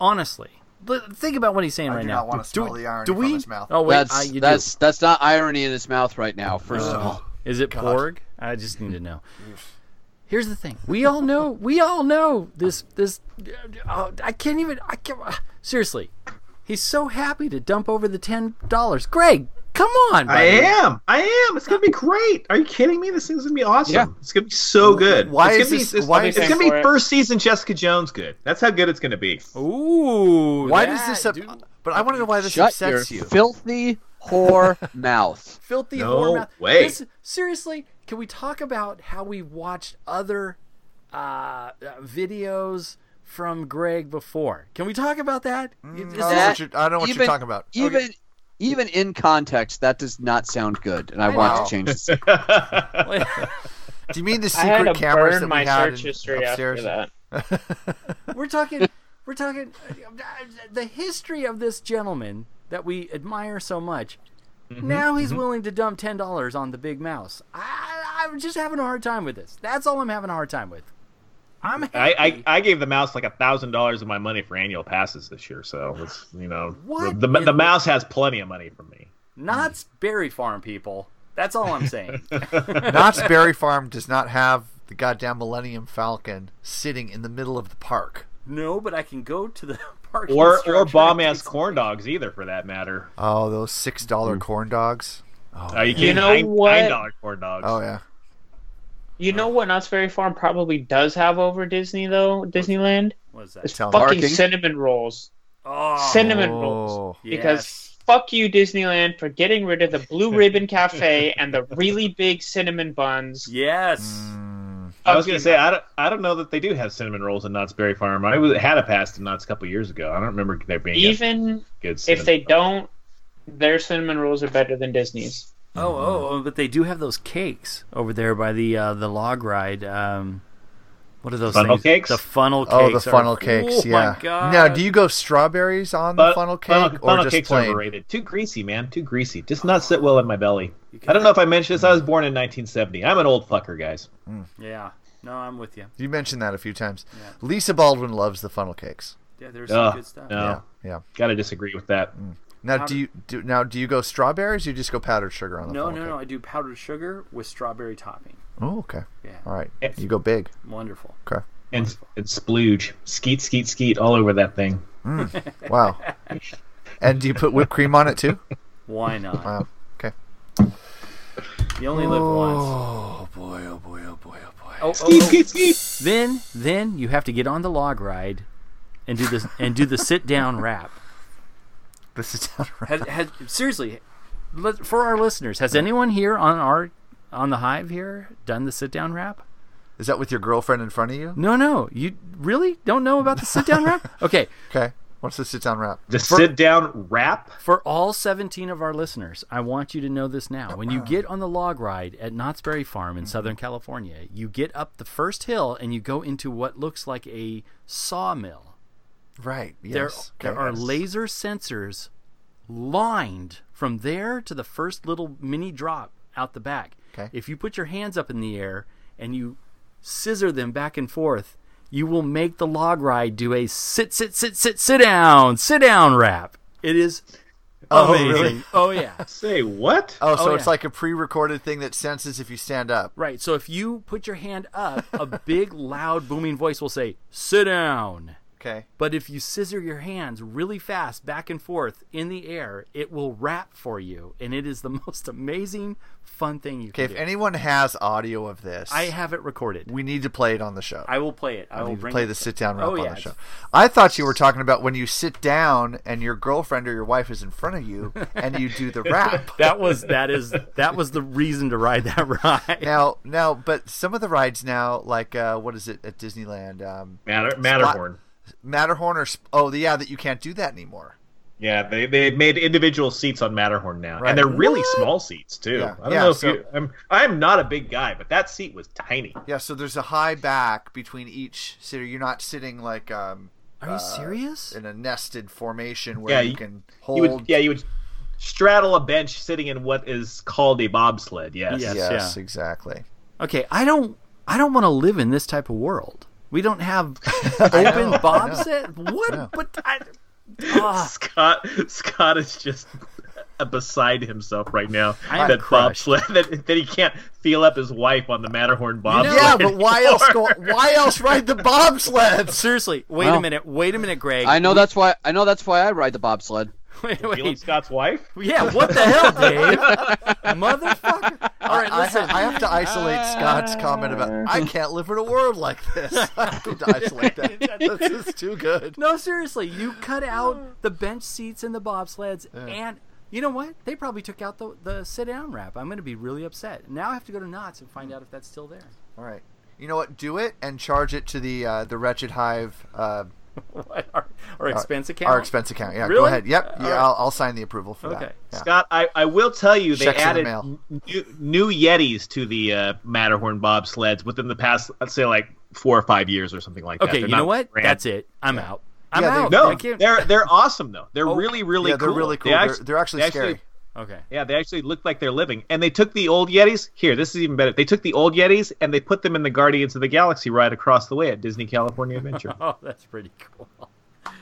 Honestly, but think about what he's saying I right do now. not want to Do smell we- the irony do from his mouth. Oh wait, that's I, you that's do. that's not irony in his mouth right now. First of Oh. all, Is it God. porg? I just need to know. Here's the thing: we all know, we all know this. This, uh, I can't even. I can't. uh, seriously, he's so happy to dump over the ten dollars. Greg, come on! I am. I am. It's gonna be great. Are you kidding me? This thing's gonna be awesome. Yeah. It's gonna be so good. Why it's is gonna this- Be, it's, why it's is gonna this- be first season Jessica Jones good. That's how good it's gonna be. Ooh. why does this? Up, but I want to know why this shut your upsets you. filthy whore mouth. filthy No whore mouth. way. This- seriously, can we talk about how we watched other uh, uh, videos from Greg before? Can we talk about that? Is I don't know that- what you're, I don't know what even, you're talking about. Even even in context, that does not sound good, and I, want know. to change this. Do you mean the I had secret to cameras burn that my we had search in- history upstairs? after that. we're talking we're talking uh, the history of this gentleman that we admire so much Mm-hmm, now he's mm-hmm. willing to dump ten dollars on the big mouse I, i'm just having a hard time with this that's all i'm having a hard time with I'm I, I, I gave the mouse like a thousand dollars of my money for annual passes this year, so it's you know What the the, the the- mouse has plenty of money from me. Knott's Berry Farm people. That's all I'm saying. Knott's Berry Farm does not have the goddamn Millennium Falcon sitting in the middle of the park. no, but I can go to the park. Or or bomb ass corn dogs either, for that matter. Oh, those six dollar corn dogs. Oh, Are you You know nine, what? Nine dollar corn dogs. oh yeah. You know what Knott's Berry Farm probably does have over Disney though? Disneyland. What's that? It's Tell fucking Parking? cinnamon rolls. Oh, cinnamon Oh, rolls. yes. Because fuck you, Disneyland, for getting rid of the Blue Ribbon Cafe and the really big cinnamon buns. yes. Mm, I was gonna say I don't, I don't know that they do have cinnamon rolls in Knott's Berry Farm. I was, had a pass to Knott's a couple years ago. I don't remember there being a Even good. if they cinnamon- don't, their cinnamon rolls are better than Disney's. Oh, oh, oh, but they do have those cakes over there by the uh, the log ride. Um, what are those Funnel things? cakes? The funnel cakes. oh, the are- funnel cakes. Oh, yeah. My Now, do you go strawberries on the funnel cake funnel, or funnel just cakes plain? overrated. Too greasy, man. Too greasy. Just not sit well in my belly. I don't know if I mentioned this. I was born in 1970. I'm an old fucker, guys. Yeah. No, I'm with you. You mentioned that a few times. Yeah. Lisa Baldwin loves the funnel cakes. Yeah, there's some Ugh, good stuff. no. Yeah, yeah. Gotta disagree with that. Mm. Now, Powder- do you do now? Do you go strawberries? or You just go powdered sugar on the No, funnel no, cake? no. I do powdered sugar with strawberry topping. Oh, okay. Yeah. All right. Yeah. You go big. Wonderful. Okay. And, and splooge. Skeet, skeet, skeet all over that thing. Mm. Wow. and do you put whipped cream on it too? Why not? Wow. Okay. You only live once. Oh boy! Oh boy! Oh, Oh boy! Oh boy! Oh, Skeet, oh. skeet, skeet. Then, then you have to get on the log ride, and do this and do the sit down rap. This is down right. Has, has seriously, let, for our listeners, has anyone here on our on the hive here done the sit down rap? Is that with your girlfriend in front of you? No, no. You really don't know about the sit down rap? Okay, Okay. What's the sit down rap? The sit down rap. for all 17 of our listeners, I want you to know this now. When you get on the log ride at Knott's Berry Farm in Southern California, you get up the first hill and you go into what looks like a sawmill. Right. There, Yes. there Okay. are laser sensors lined from there to the first little mini drop out the back. Okay. If you put your hands up in the air and you scissor them back and forth, you will make the log ride do a sit, sit, sit, sit, sit down, sit down rap. It is Oh, amazing. really? Oh yeah. Say what? Oh, so Oh, it's yeah. like a pre-recorded thing that senses if you stand up. Right. So if you put your hand up, a big, loud, booming voice will say, "Sit down." Okay. But if you scissor your hands really fast back and forth in the air, it will wrap for you, and it is the most amazing, fun thing you Okay. can Okay. If do. anyone has audio of this, I have it recorded. we need to play it on the show. I will play it. I I will need bring play it. the sit down rap Oh, on yeah, the show. I thought you were talking about when you sit down and your girlfriend or your wife is in front of you and you do the rap. That was that is that was the reason to ride that ride. Now, now, but some of the rides now, like uh, what is it at Disneyland? Um, Matter, Matterhorn. Matterhorn or Sp- oh, yeah, that you can't do that anymore. Yeah, they they made individual seats on Matterhorn now, Right. and they're really What? small seats too. Yeah. I don't Yeah, know if so- you. I'm I'm not a big guy, but that seat was tiny. Yeah, so there's a high back between each sitter. You're not sitting like um, Are you uh, serious? in a nested formation where Yeah, you, you- can You would, hold. yeah, you would straddle a bench sitting in what is called a bobsled. Yes. Yes. yes, yeah. exactly. Okay, I don't I don't want to live in this type of world. We don't have open know, bobsled. What? But I, ah. Scott Scott is just beside himself right now. I am that crushed. bobsled that, that he can't feel up his wife on the Matterhorn bobsled. yeah, but why else go? Why else ride the bobsled? seriously, wait a minute. Wait a minute, Greg. I know that's why. I know that's why I ride the bobsled. Wait, Feeling wait. Scott's wife? Yeah, what the hell, Dave? Motherfucker. All right, I, listen. ha- I have to isolate Scott's comment about I can't live in a world like this. I have to isolate that. This is too good. No, seriously, you cut out the bench seats and the bobsleds, and you know what? They probably took out the the sit down wrap. I'm going to be really upset. Now I have to go to Knott's and find out if that's still there. All right. You know what? Do it and charge it to the uh, the Wretched Hive. Uh, What? Our, our expense account. Our expense account. Yeah, go ahead. Yep. Yeah, right. I'll, I'll sign the approval for Okay. that. Yeah. Scott, I, I will tell you they Checks in the added mail. new, new Yetis to the uh, Matterhorn bobsleds within the past, let's say, like four or five years or something like that. Okay, They're you know what? brand- That's it. I'm out. I'm Yeah, They, no, they're they're awesome though. They're Oh, really really yeah, they're cool. really cool. They They're- actu- they're actually they scary. Okay. Yeah, they actually look like they're living. And they took the old Yetis. Here, this is even better. They took the old Yetis and they put them in the Guardians of the Galaxy ride across the way at Disney California Adventure. Oh, that's pretty cool.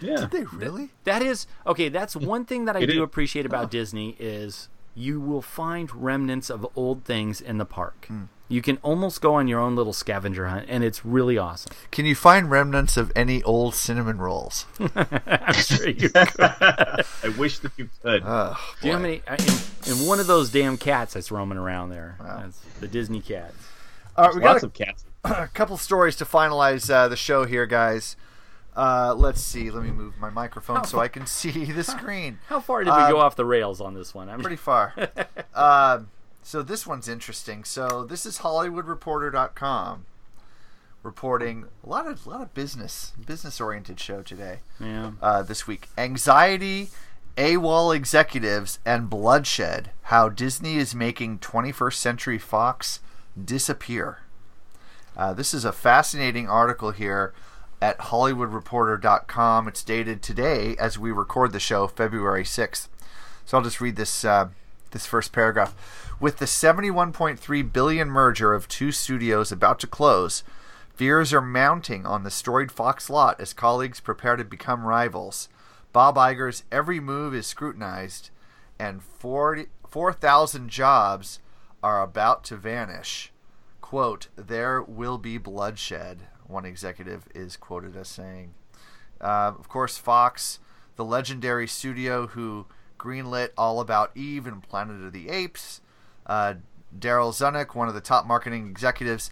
Yeah. Did they really? That is okay. That's one thing that I do is. appreciate about oh. Disney is you will find remnants of old things in the park. Hmm. You can almost go on your own little scavenger hunt, and it's really awesome. Can you find remnants of any old cinnamon rolls? I'm sure you could. I wish that you could. Oh, Do you know how many? Uh, in, in one of those damn cats that's roaming around there. That's the Disney cats. All right, we Lots got of cats. a, a couple stories to finalize uh, the show here, guys. Uh, let's see. Let me move my microphone so I can see the screen. How far did we Um, go off the rails on this one? I'm pretty far. um, so this one's interesting. So this is HollywoodReporter.com reporting a lot of a lot of business business oriented show today. Yeah. Uh, this week, anxiety, AWOL executives, and bloodshed. How Disney is making 21st Century Fox disappear. Uh, this is a fascinating article here at HollywoodReporter.com. It's dated today as we record the show, February 6th. So I'll just read this uh, this first paragraph. With the 71.3 billion merger of two studios about to close, fears are mounting on the storied Fox lot as colleagues prepare to become rivals. Bob Iger's every move is scrutinized, and 40 4,000 jobs are about to vanish. Quote, there will be bloodshed, one executive is quoted as saying. Uh, of course, Fox, the legendary studio who greenlit All About Eve and Planet of the Apes, uh, Darryl Zanuck, one of the top marketing executives,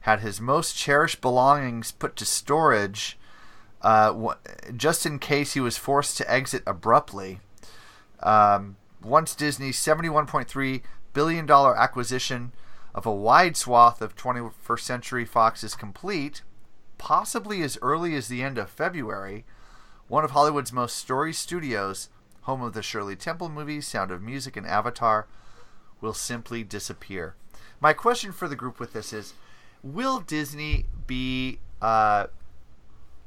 had his most cherished belongings put to storage uh, wh- just in case he was forced to exit abruptly. Um, once Disney's $71.3 billion acquisition of a wide swath of 21st Century Fox is complete, possibly as early as the end of February, one of Hollywood's most storied studios, home of the Shirley Temple movies, Sound of Music, and Avatar, will simply disappear. My question for the group with this is Will Disney be. Uh,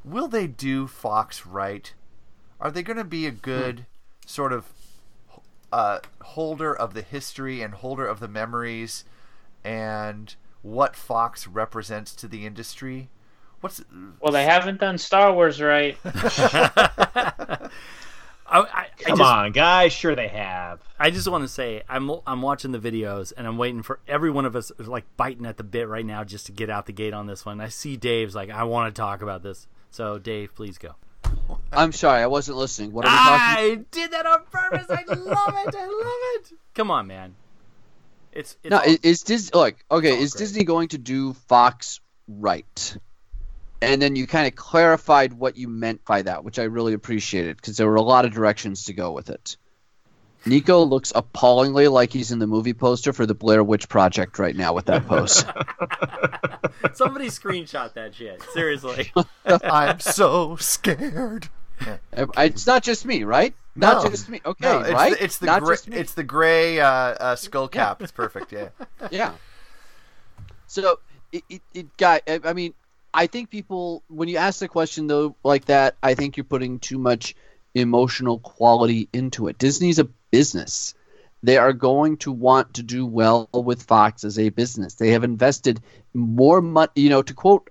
will they do Fox right? Are they going to be a good sort of uh, holder of the history and holder of the memories and what Fox represents to the industry? What's Well, they haven't done Star Wars right. I, I, I Come just, on, guys. Sure they have. I just want to say I'm I'm watching the videos and I'm waiting for every one of us like biting at the bit right now just to get out the gate on this one. I see Dave's like I want to talk about this. So Dave, please go. I'm sorry, I wasn't listening. What are we talking? I did that on purpose. I love it. I love it. Come on, man. It's, it's no, all- is, is Disney look okay? all Is great. Disney going to do Fox right? And then you kind of clarified what you meant by that, which I really appreciated because there were a lot of directions to go with it. Nico looks appallingly like he's in the movie poster for the Blair Witch Project right now with that pose. somebody screenshot that shit. Seriously. I'm so scared. I- it's not just me, right? Not just me. Okay, No, it's right? the, it's the not gray, just me. it's the gray uh, uh, skull cap. It's perfect. Yeah. yeah. So it, it, it got. I I mean, I think people when you ask the question though like that, I think you're putting too much emotional quality into it. Disney's a business. They are going to want to do well with Fox as a business. They have invested more money. You know, to quote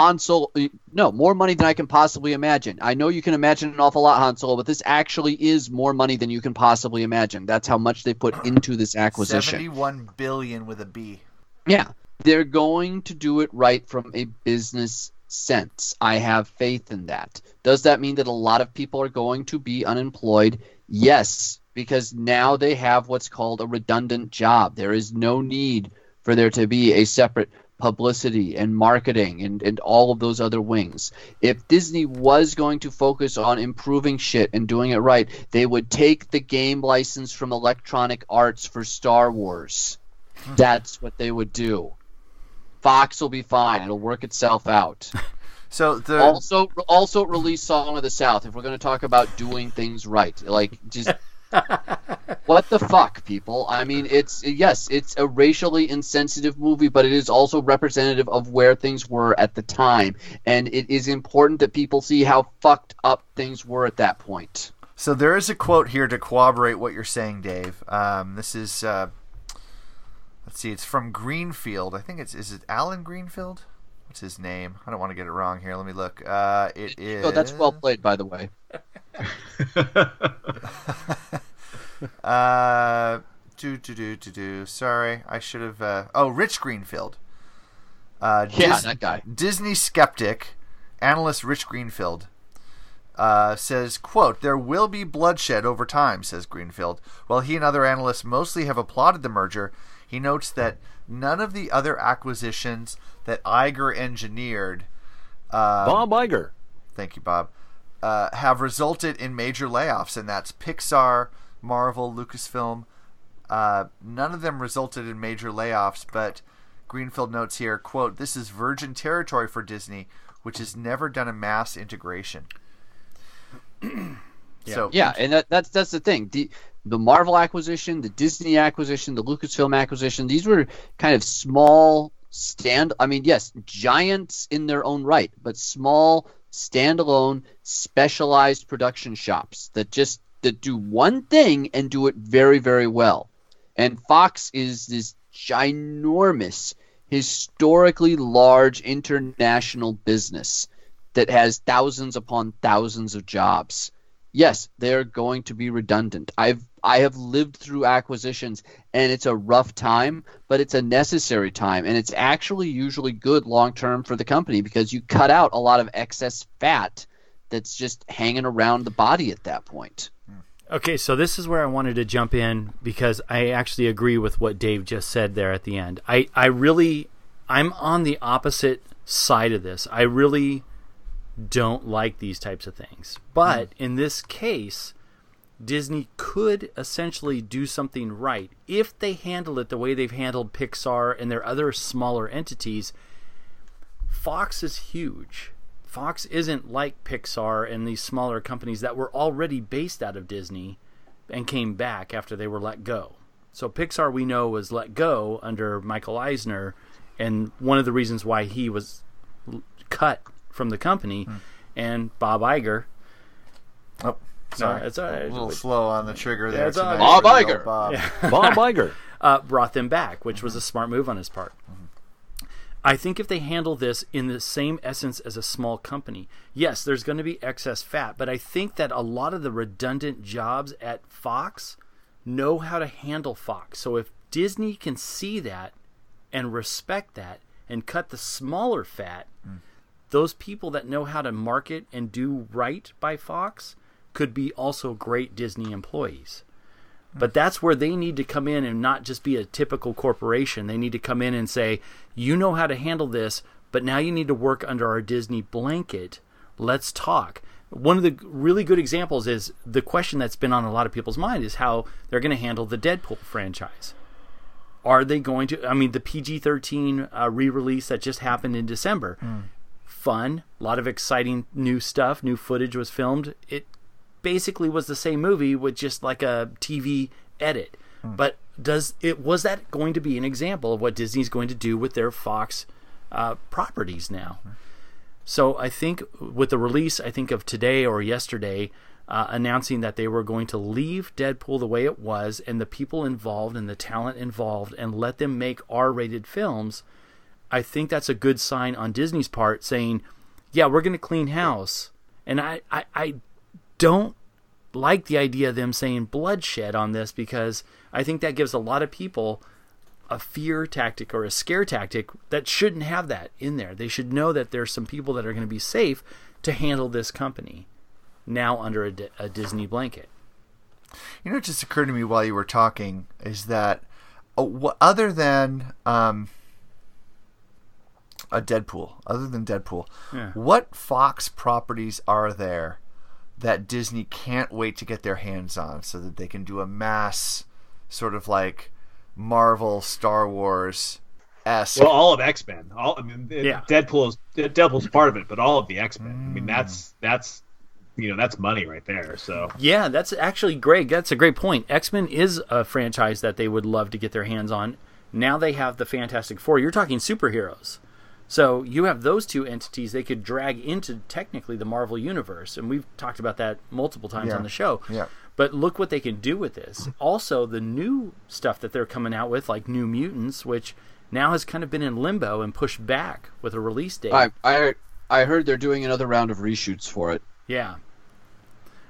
Han Solo, uh, no, more money than I can possibly imagine. I know you can imagine an awful lot, Han Solo, but this actually is more money than you can possibly imagine. That's how much they put into this acquisition. Seventy-one billion with a B. Yeah, they're going to do it right from a business sense. I have faith in that. Does that mean that a lot of people are going to be unemployed? Yes, because now they have what's called a redundant job. There is no need for there to be a separate publicity and marketing and, and all of those other wings. If Disney was going to focus on improving shit and doing it right, they would take the game license from Electronic Arts for Star Wars. Hmm. That's what they would do. Fox will be fine. It'll work itself out. So the Also, also release Song of the South. If we're going to talk about doing things right, like just what the fuck, people? I mean, it's yes, it's a racially insensitive movie, but it is also representative of where things were at the time, and it is important that people see how fucked up things were at that point. So there is a quote here to corroborate what you're saying, Dave. Um, this is uh, let's see, it's from Greenfield. I think it's is it Alan Greenfield? What's his name? I don't want to get it wrong here. Let me look. Uh, it is. Oh, that's well played, by the way. uh, do do do do do. Sorry, I should have. Uh, oh, Rich Greenfield. Uh, Yeah, that guy. Disney skeptic, analyst Rich Greenfield, uh, says, "quote There will be bloodshed over time," says Greenfield. While he and other analysts mostly have applauded the merger, he notes that none of the other acquisitions that Iger engineered, uh, Bob Iger, thank you, Bob, uh, have resulted in major layoffs, and that's Pixar, Marvel, Lucasfilm. Uh, none of them resulted in major layoffs, but Greenfield notes here, quote, this is virgin territory for Disney, which has never done a mass integration. So yeah, and that, that's that's the thing. The the Marvel acquisition, the Disney acquisition, the Lucasfilm acquisition, these were kind of small stand I mean, yes, giants in their own right, but small standalone specialized production shops that just that do one thing and do it very very well. And Fox is this ginormous historically large international business that has thousands upon thousands of jobs yes, they're going to be redundant. I've I have lived through acquisitions and it's a rough time, but it's a necessary time and it's actually usually good long term for the company because you cut out a lot of excess fat that's just hanging around the body at that point. Okay, so this is where I wanted to jump in because I actually agree with what Dave just said there at the end. I, I really, I'm on the opposite side of this. I really don't like these types of things. But hmm. in this case, Disney could essentially do something right if they handle it the way they've handled Pixar and their other smaller entities. Fox is huge. Fox isn't like Pixar and these smaller companies that were already based out of Disney and came back after they were let go. So Pixar we know was let go under Michael Eisner and one of the reasons why he was cut from the company hmm. and Bob Iger Oh, sorry. No, it's all right. A little slow on the trigger there. Yeah, it's tonight right. for the old Bob. Yeah. Bob Iger. uh, brought them back, which was a smart move on his part. I think if they handle this in the same essence as a small company, yes, there's going to be excess fat, but I think that a lot of the redundant jobs at Fox know how to handle Fox. So if Disney can see that and respect that and cut the smaller fat, those people that know how to market and do right by Fox could be also great Disney employees. But that's where they need to come in and not just be a typical corporation. They need to come in and say, you know how to handle this, but now you need to work under our Disney blanket. Let's talk. One of the really good examples is the question that's been on a lot of people's mind is how they're going to handle the Deadpool franchise. Are they going to? I mean, the PG 13 uh, re release that just happened in December. Fun, a lot of exciting new stuff, new footage was filmed. It basically was the same movie with just like a TV edit. But does it was that going to be an example of what Disney's going to do with their Fox uh, properties now? So I think with the release, I think of today or yesterday, uh, announcing that they were going to leave Deadpool the way it was, and the people involved and the talent involved, and let them make R-rated films. I think that's a good sign on Disney's part, saying, "Yeah, we're going to clean house." And I, I, I don't like the idea of them saying bloodshed on this because I think that gives a lot of people a fear tactic or a scare tactic that shouldn't have that in there. They should know that there's some people that are going to be safe to handle this company now under a, a Disney blanket. You know, what just occurred to me while you were talking is that uh, other than um, a Deadpool, other than Deadpool, Yeah. what Fox properties are there that Disney can't wait to get their hands on so that they can do a mass sort of like Marvel, Star Wars esque? Well, all of X Men. All I mean, Yeah. Deadpool is Deadpool's part of it, but all of the X Men. I mean, mm. that's that's you know that's money right there. So Yeah, that's actually great. That's a great point. X Men is a franchise that they would love to get their hands on. Now they have the Fantastic Four. You're talking superheroes. So you have those two entities they could drag into technically the Marvel universe, and we've talked about that multiple times Yeah. on the show. Yeah. But look what they can do with this. Also, the new stuff that they're coming out with, like New Mutants, which now has kind of been in limbo and pushed back with a release date. I, I I heard they're doing another round of reshoots for it, Yeah.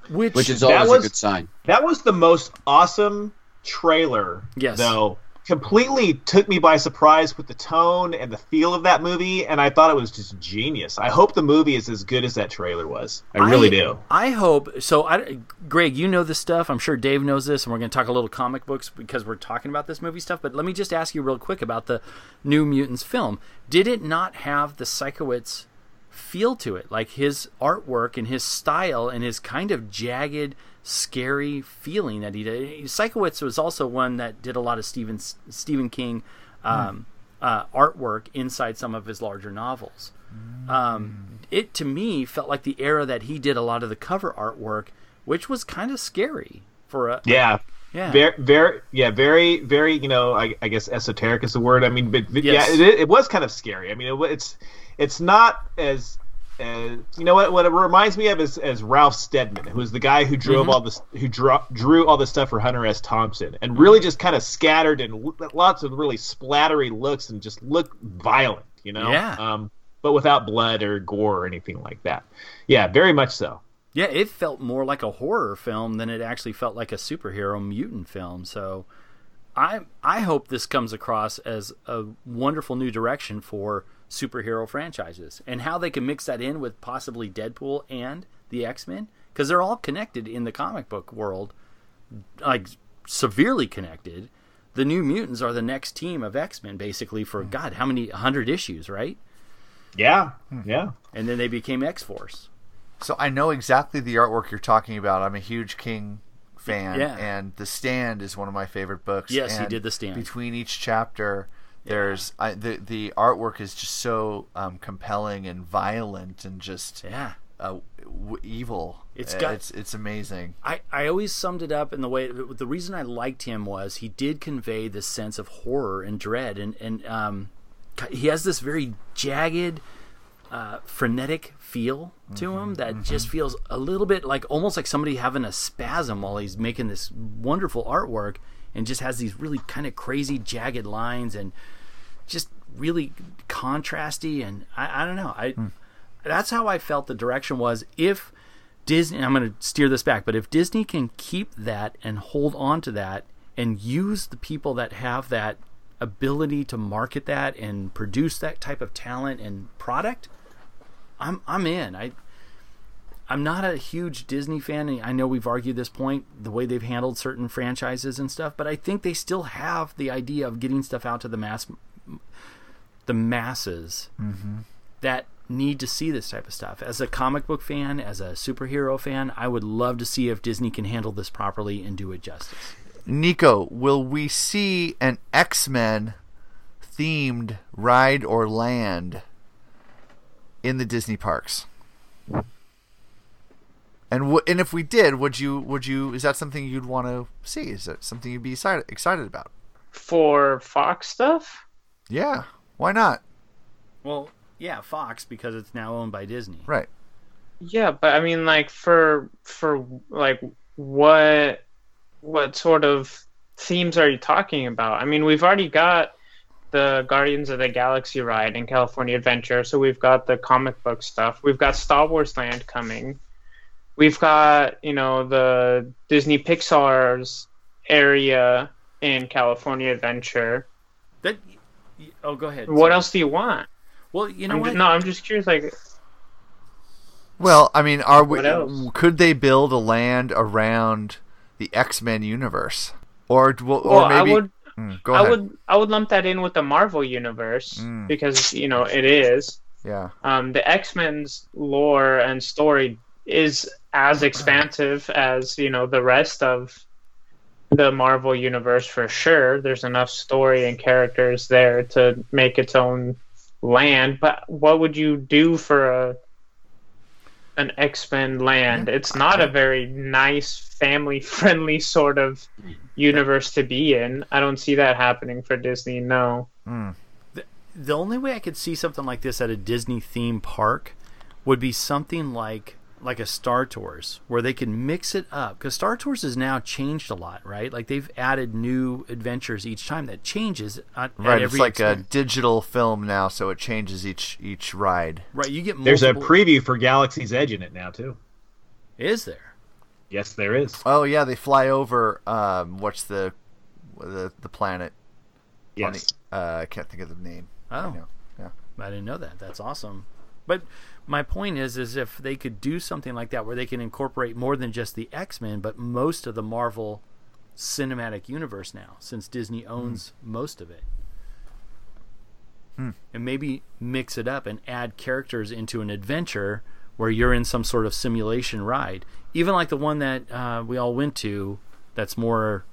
Which, which is That always was- a good sign. That was the most awesome trailer. Yes. Though completely took me by surprise with the tone and the feel of that movie, and I thought it was just genius. I hope the movie is as good as that trailer was. I really do. I hope so. I, Greg, you know this stuff. I'm sure Dave knows this, and we're going to talk a little comic books because we're talking about this movie stuff. But let me just ask you real quick about the New Mutants film. Did it not have the Sienkiewicz feel to it, like his artwork and his style and his kind of jagged, scary feeling that he did? Sienkiewicz was also one that did a lot of Stephen Stephen King um, uh, artwork inside some of his larger novels. Um, it to me felt like the era that he did a lot of the cover artwork, which was kind of scary for a Yeah. Yeah. Very, very, yeah, very, very. You know, I, I guess esoteric is the word. I mean, but, but Yes. yeah, it, it was kind of scary. I mean, it, it's it's not as as you know what what it reminds me of is as Ralph Steadman, who was the guy who drew Mhm. all this who drew drew all the stuff for Hunter S. Thompson, and really just kind of scattered and lots of really splattery looks and just look violent. You know, Yeah. Um, but without blood or gore or anything like that. Yeah, very much so. Yeah, it felt more like a horror film than it actually felt like a superhero mutant film. So I I hope this comes across as a wonderful new direction for superhero franchises and how they can mix that in with possibly Deadpool and the X-Men because they're all connected in the comic book world like severely connected. The New Mutants are the next team of X-Men basically for hmm. god, how many 100 issues, right? Yeah, hmm. yeah. And then they became X-Force. So I know exactly the artwork you're talking about. I'm a huge King fan, Yeah. and The Stand is one of my favorite books. Yes, he did The Stand. Between each chapter, there's I, the the artwork is just so um, compelling and violent and just yeah uh, w- evil. It's Uh, got- it's it's amazing. I, I always summed it up in the way the reason I liked him was he did convey this sense of horror and dread and and um, he has this very jagged uh, frenetic feel to him that just feels a little bit like almost like somebody having a spasm while he's making this wonderful artwork and just has these really kind of crazy jagged lines and just really contrasty and I, I don't know. I hmm. that's how I felt the direction was. If Disney I'm going to steer this back but if Disney can keep that and hold on to that and use the people that have that ability to market that and produce that type of talent and product I'm I'm in. I I'm not a huge Disney fan. and I know we've argued this point, the way they've handled certain franchises and stuff, but I think they still have the idea of getting stuff out to the mass, the masses Mhm. that need to see this type of stuff. As a comic book fan, as a superhero fan, I would love to see if Disney can handle this properly and do it justice. Nico, will we see an X Men themed ride or land in the Disney parks? And w- and if we did, would you would you is that something you'd want to see? Is that something you'd be excited excited about? For Fox stuff? Yeah, why not? Well, yeah, Fox because it's now owned by Disney. Right. Yeah, but I mean, like for for like what what sort of themes are you talking about? I mean, we've already got the Guardians of the Galaxy ride in California Adventure, so we've got the comic book stuff. We've got Star Wars Land coming. We've got you know the Disney Pixar's area in California Adventure. That oh, go ahead. What Sorry. else do you want? Well, you know I'm what? ju- no, I'm just curious. Like, Well, I mean, are we? What else? Could they build a land around the X Men universe, or or Well, I maybe? would- Mm, go I ahead. would I would lump that in with the Marvel universe Mm. because you know it is. Yeah. Um, the X Men's lore and story is as expansive as you know the rest of the Marvel universe for sure. There's enough story and characters there to make its own land. But what would you do for a an X Men land? It's not a very nice, family friendly sort of universe to be in. I don't see that happening for Disney. No. Mm. the only way I could see something like this at a Disney theme park would be something like like a Star Tours where they can mix it up because Star Tours has now changed a lot, right? Like they've added new adventures each time that changes at, Right, at it's every like a digital film now, so it changes each each ride. right. You get There's a preview for Galaxy's Edge in it now too. Is there? Yes, there is. Oh yeah, they fly over. Um, what's the the the planet? Yes. On the- uh, I can't think of the name. Oh, know. Yeah. I didn't know that. That's awesome. But my point is, is if they could do something like that, where they can incorporate more than just the X Men, but most of the Marvel cinematic universe now, since Disney owns most of it, Hmm. and maybe mix it up and add characters into an adventure where you're in some sort of simulation ride, even like the one that uh, we all went to. That's more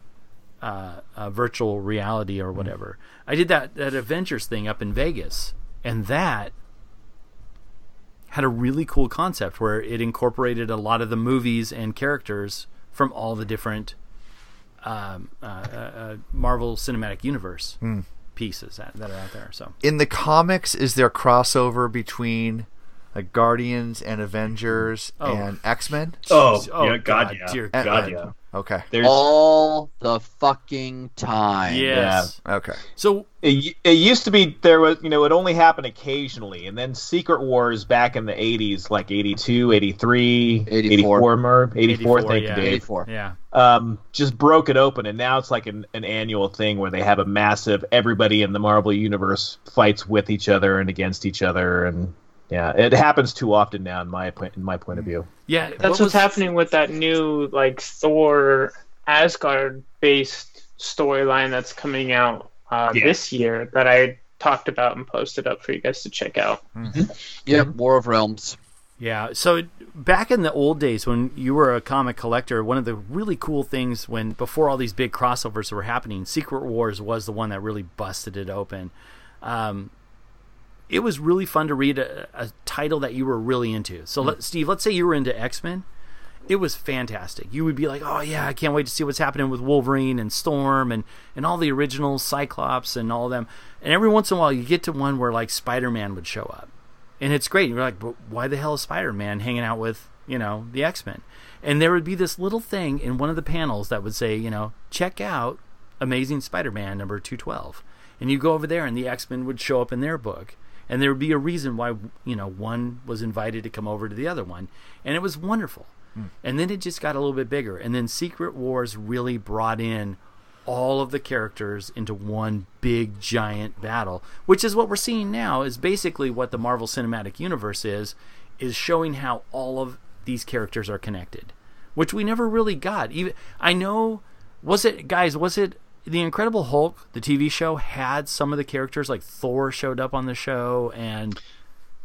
uh, uh, virtual reality or whatever. I did that that Avengers thing up in Vegas, and that had a really cool concept where it incorporated a lot of the movies and characters from all the different um, uh, uh, uh, Marvel Cinematic Universe Hmm. pieces that, that are out there. So In the comics, is there crossover between like Guardians and Avengers Oh. and X Men? Oh, Oh, yeah, God, God, yeah. dear God, yeah. Okay. There's All the fucking time. yes, Okay. so it, it used to be there was you know it only happened occasionally and then secret wars back in the 80s like 82 83 84. 84 Merv, 84, 84, thank yeah. you 84. yeah, um, just broke it open and now it's like an, an annual thing where they have a massive everybody in the marvel universe fights with each other and against each other and yeah it happens too often now in my point in my point of view yeah. That's what what's was- happening with that new like Thor Asgard based storyline that's coming out uh, Yeah. this year that I talked about and posted up for you guys to check out. Yep, War of Realms. Yeah. So back in the old days when you were a comic collector, one of the really cool things when before all these big crossovers were happening, Secret Wars was the one that really busted it open. Um, it was really fun to read a, a title that you were really into. So, hmm. let, Steve, let's say you were into X Men. It was fantastic. You would be like, "Oh yeah, I can't wait to see what's happening with Wolverine and Storm and and all the original Cyclops and all of them." And every once in a while, you get to one where like Spider Man would show up, and it's great. You're like, but why the hell is Spider Man hanging out with you know the X Men? And there would be this little thing in one of the panels that would say, you know, check out Amazing Spider Man number two twelve, and you go over there, and the X Men would show up in their book, and there would be a reason why you know one was invited to come over to the other one, and it was wonderful. Hmm. And then it just got a little bit bigger, and then Secret Wars really brought in all of the characters into one big giant battle, which is what we're seeing now. Is basically what the Marvel Cinematic Universe is, is showing how all of these characters are connected, which we never really got. Even I know, was it guys? Was it the Incredible Hulk? The TV show had some of the characters like Thor showed up on the show and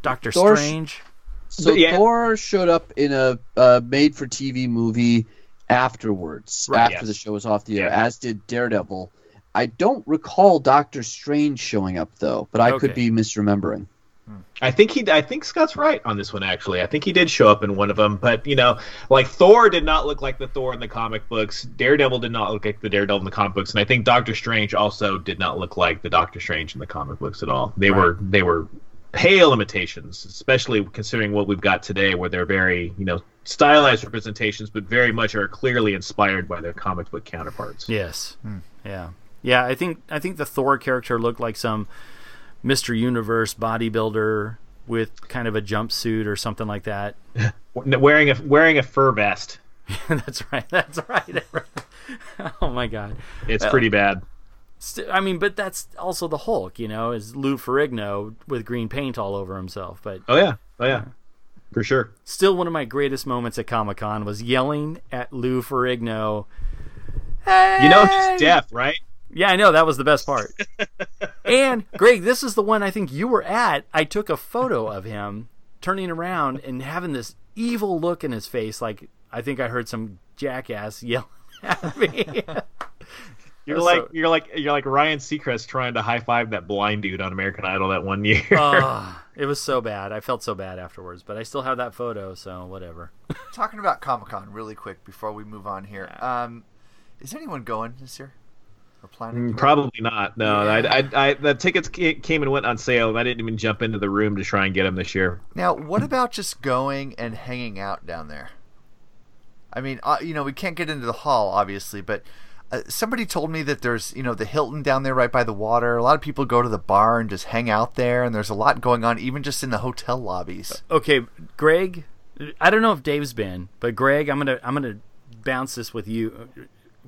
Doctor Thor sh- Strange. So yeah. Thor showed up in a uh, made-for-TV movie afterwards, Right, after yes. the show was off the air, Yeah. as did Daredevil. I don't recall Doctor Strange showing up though, but I could be misremembering. I think he. I think Scott's right on this one. Actually, I think he did show up in one of them. But you know, like Thor did not look like the Thor in the comic books. Daredevil did not look like the Daredevil in the comic books, and I think Doctor Strange also did not look like the Doctor Strange in the comic books at all. They were. They were pale imitations, especially considering what we've got today, where they're very, you know, stylized representations, but very much are clearly inspired by their comic book counterparts. Yes. Hmm. Yeah. Yeah. I think I think the Thor character looked like some Mr. Universe bodybuilder with kind of a jumpsuit or something like that. Wearing a wearing a fur vest. that's right. That's right. oh my god. It's pretty bad. I mean, but that's also the Hulk, you know, is Lou Ferrigno with green paint all over himself. But Oh yeah. Oh yeah. For sure. still, one of my greatest moments at Comic Con was yelling at Lou Ferrigno. Hey! You know he's deaf, right? Yeah, I know that was the best part. and Greg, this is the one I think you were at. I took a photo of him turning around and having this evil look in his face, like I think I heard some jackass yelling at me. You're So- like you're like you're like Ryan Seacrest trying to high five that blind dude on American Idol that one year. Ah, it was so bad. I felt so bad afterwards, but I still have that photo, so whatever. Talking about Comic Con really quick before we move on here. Um, is anyone going this year? Or planning? to Mm, go? Probably not. No, Yeah. I, I, I, the tickets came and went on sale, and I didn't even jump into the room to try and get them this year. Now, what about just going and hanging out down there? I mean, uh, you know, we can't get into the hall, obviously, but uh, somebody told me that there's, you know, the Hilton down there right by the water. A lot of people go to the bar and just hang out there, and there's a lot going on, even just in the hotel lobbies. Okay, Greg. I don't know if Dave's been, but Greg, I'm gonna I'm gonna bounce this with you.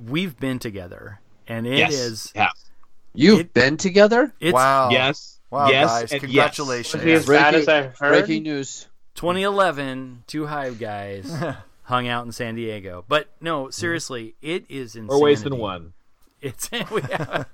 We've been together, and it is Yes. Yeah. You've been together? It's wow. Yes. Wow, yes. guys, congratulations. Was he as bad as I've heard? breaking news. 2011. Two Hive guys hung out in San Diego, but no, seriously, it is Yes. insanity. Or ways than one. It's we have,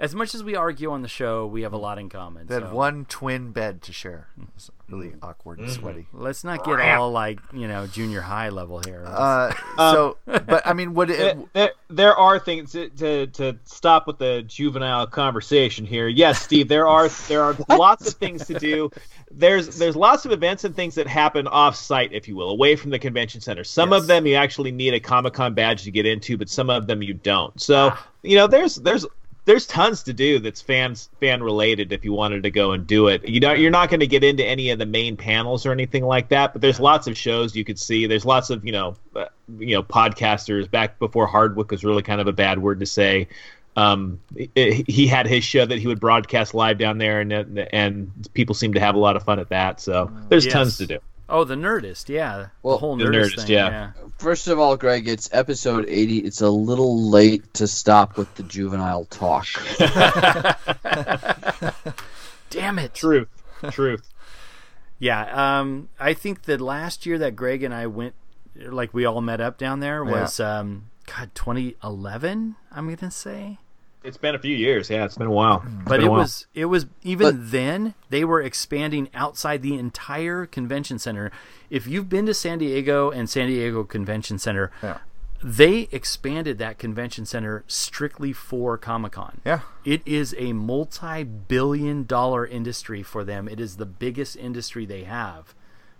as much as we argue on the show, we have a lot in common. They had one twin bed to share. It's really awkward and mm-hmm. sweaty. Let's not get all like you know junior high level here. Uh, so, um, but I mean, would it? There, there, there are things to, to to stop with the juvenile conversation here. Yes, Steve, there are there are lots of things to do. There's there's lots of events and things that happen off site, if you will, away from the convention center. Some Yes. of them you actually need a Comic Con badge to get into, but some of them you don't. So ah. you know, there's there's there's tons to do that's fans fan related if you wanted to go and do it. You don't you're not going to get into any of the main panels or anything like that, but there's lots of shows you could see. There's lots of, you know, uh, you know, podcasters back before Hardwick was really kind of a bad word to say. Um, he- he had his show that he would broadcast live down there, and and people seem to have a lot of fun at that. So there's Yes. tons to do. Oh, the Nerdist, yeah, Well, the whole the Nerdist, Nerdist, thing, yeah. First of all, Greg, it's episode 80. It's a little late to stop with the juvenile talk. Damn it! Truth, truth. Yeah, um, I think that last year that Greg and I went, like we all met up down there, was um, God 2011. I'm gonna say, It's been a few years. Yeah, it's been a while. It's but a it while. was it was even then they were expanding outside the entire convention center. If you've been to San Diego and San Diego Convention Center, Yeah. they expanded that convention center strictly for Comic Con. Yeah. It is a multi billion dollar industry for them. It is the biggest industry they have.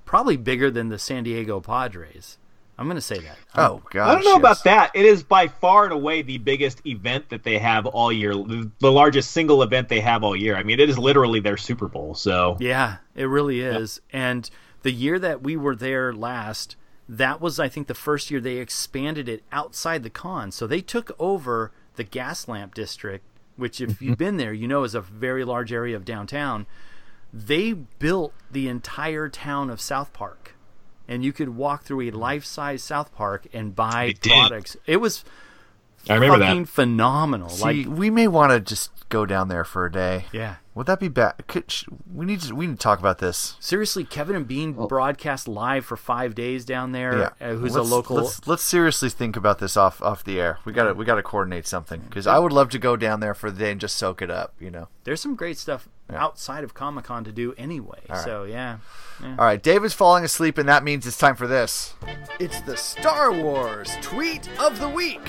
Probably bigger than the San Diego Padres. I'm going to say that. Oh um, God! I don't know yes. about that. It is by far and away the biggest event that they have all year. The largest single event they have all year. I mean, it is literally their Super Bowl. So Yeah, it really is. And the year that we were there last, that was I think the first year they expanded it outside the con. So they took over the gas lamp district, which if you've mm-hmm. been there, you know is a very large area of downtown. They built the entire town of South Park. And you could walk through a life-size South Park and buy They did. products. It was I remember that. phenomenal. See, like we may want to just go down there for a day. yeah. Would that be bad? Could, we need to we need to talk about this. Seriously, Kevin and Bean broadcast live for five days down there. Yeah, Uh, who's let's, a local? Let's, let's seriously think about this off off the air. We got to we got to coordinate something because I would love to go down there for the day and just soak it up. You know. There's some great stuff outside of Comic Con to do anyway. So yeah. yeah. All right, Dave is falling asleep, and that means it's time for this. It's the Star Wars tweet of the week.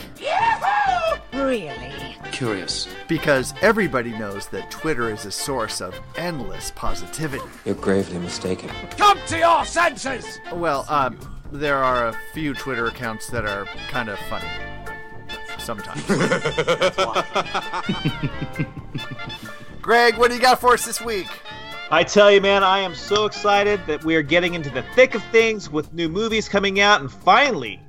Really? Curious. Because everybody knows that Twitter is a source of endless positivity. You're gravely mistaken. Come to your senses! Well, uh, there are a few Twitter accounts that are kind of funny. Sometimes. Greg, what do you got for us this week? I tell you, man, I am so excited that we are getting into the thick of things with new movies coming out, and finally,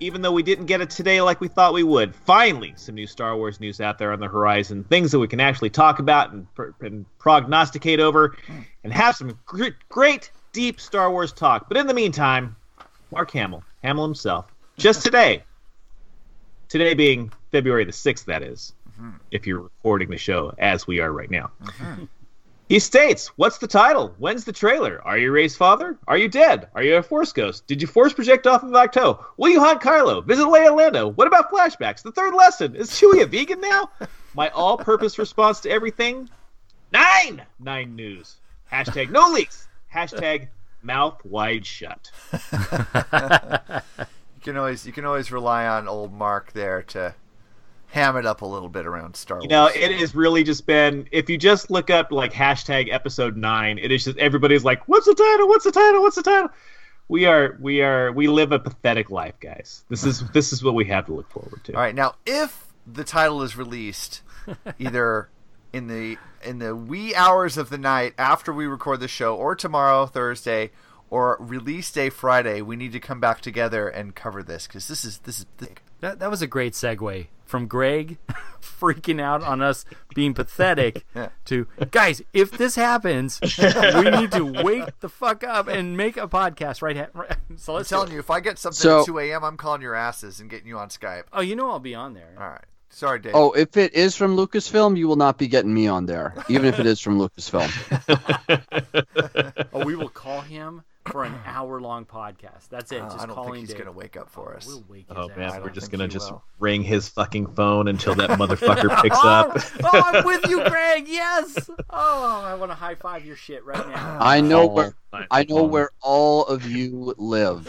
even though we didn't get it today like we thought we would, finally, some new Star Wars news out there on the horizon. Things that we can actually talk about and, and prognosticate over, and have some gr- great, deep Star Wars talk. But in the meantime, Mark Hamill, Hamill himself, just today, today being February the 6th, that is, Mm-hmm. if you're recording the show as we are right now. Mm-hmm. He states, "What's the title? When's the trailer? Are you Rey's father? Are you dead? Are you a Force ghost? Did you Force project off of Ahch-To? Will you hunt Kylo? Visit Leia Lando? What about flashbacks? The third lesson is Chewie a vegan now? My all-purpose response to everything: nine, nine news. Hashtag no leaks. Hashtag mouth wide shut. You can always you can always rely on old Mark there to ham it up a little bit around Star Wars. You know, it has really just been. If you just look up like hashtag episode nine, it is just everybody's like, "What's the title? What's the title? What's the title?" We are, we are, we live a pathetic life, guys. This is this is what we have to look forward to. All right, now if the title is released either in the in the wee hours of the night after we record the show or tomorrow Thursday or release day Friday we need to come back together and cover this cuz this is this is big. That that was a great segue from Greg freaking out on us being pathetic to guys. If this happens, we need to wake the fuck up and make a podcast right. Ha- right so I'm let's telling do it. you if I get something So- at 2 a.m. I'm calling your asses and getting you on Skype. Oh, you know I'll be on there. All right. Sorry, Dave. Oh, if it is from Lucasfilm, you will not be getting me on there, even if it is from Lucasfilm. Oh, we will call him for an hour long podcast. That's it. Uh, Just I don't calling think he's Dave. going to wake up for us. We'll wake his Oh man, we're just gonna just will. ring his fucking phone until that motherfucker picks up. oh, I'm with you, Greg. Yes. Oh, I want to high five your shit right now. I know Oh, where my I know phone. where all of you live.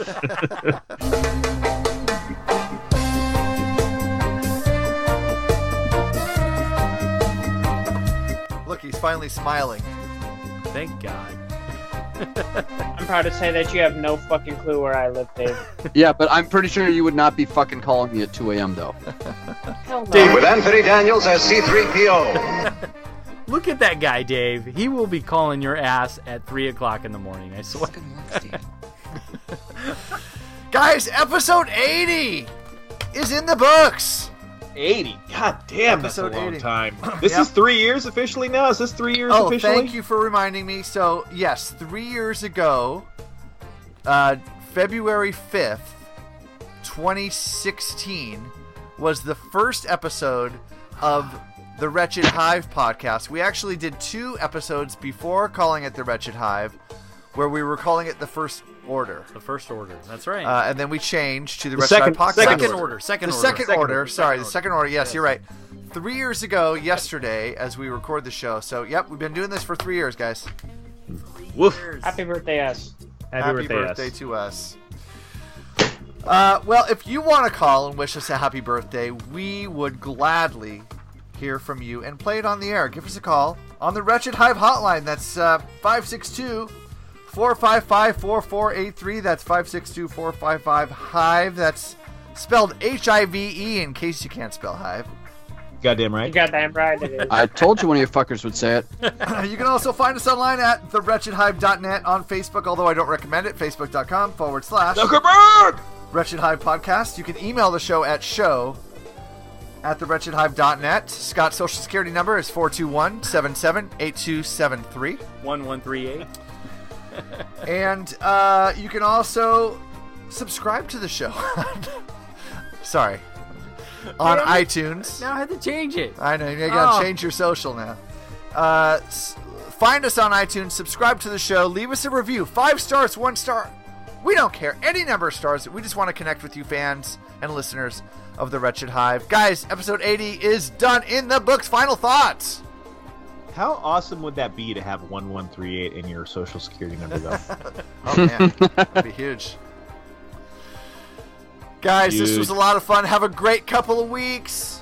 Look, he's finally smiling. Thank God. I'm proud to say that you have no fucking clue where I live, Dave. Yeah, but I'm pretty sure you would not be fucking calling me at 2 a.m. though. Hell no. Dave with Anthony Daniels as C3PO. Look at that guy, Dave. He will be calling your ass at three o'clock in the morning. I swear. Guys, episode 80 is in the books. 80. God damn, that's a Episode long 80. time. This Yep. is three years officially now. Is this three years Oh, officially? thank you for reminding me. So, yes, three years ago, uh, February 5th, 2016, was the first episode of the Wretched Hive podcast. We actually did two episodes before calling it the Wretched Hive, where we were calling it the First Order. The first order. That's right. Uh, and then we change to the, The Wretched second- Hive second Second order. Second the order. second Second order. order. Sorry, Second the second order. Yes, you're right. Three years ago, yesterday, as we record the show. So, yep, we've been doing this for three years, guys. Woof. Happy birthday, us. Happy, birthday, us. to us. Uh, well, if you want to call and wish us a happy birthday, we would gladly hear from you and play it on the air. Give us a call on the Wretched Hive hotline. That's uh, 562 455 4483. That's 562 455 Hive. That's spelled H I V E in case you can't spell Hive. Goddamn You right. got that right. It is. I told you one of you fuckers would say it. you can also find us online at thewretchedhive.net on Facebook, although I don't recommend it. Facebook.com forward slash Zuckerberg! Wretched Hive Podcast. You can email the show at show at thewretchedhive.net. Scott's social security number is 421 8273. One one three eight. And uh, you can also subscribe to the show. Sorry. On it. iTunes. Now I have to change it. I know, you gotta Oh. change your social now. Uh, s- find us on iTunes, subscribe to the show, leave us a review. Five stars, one star. We don't care. Any number of stars. We just want to connect with you, fans and listeners of The Wretched Hive. Guys, episode 80 is done in the books. Final thoughts. How awesome would that be to have 1138 in your social security number, though? Oh, man. That'd be huge. Guys, this was a lot of fun. Have a great couple of weeks.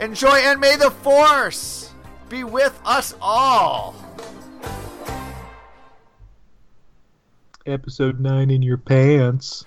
Enjoy, and may the Force be with us all. Episode 9 in your pants.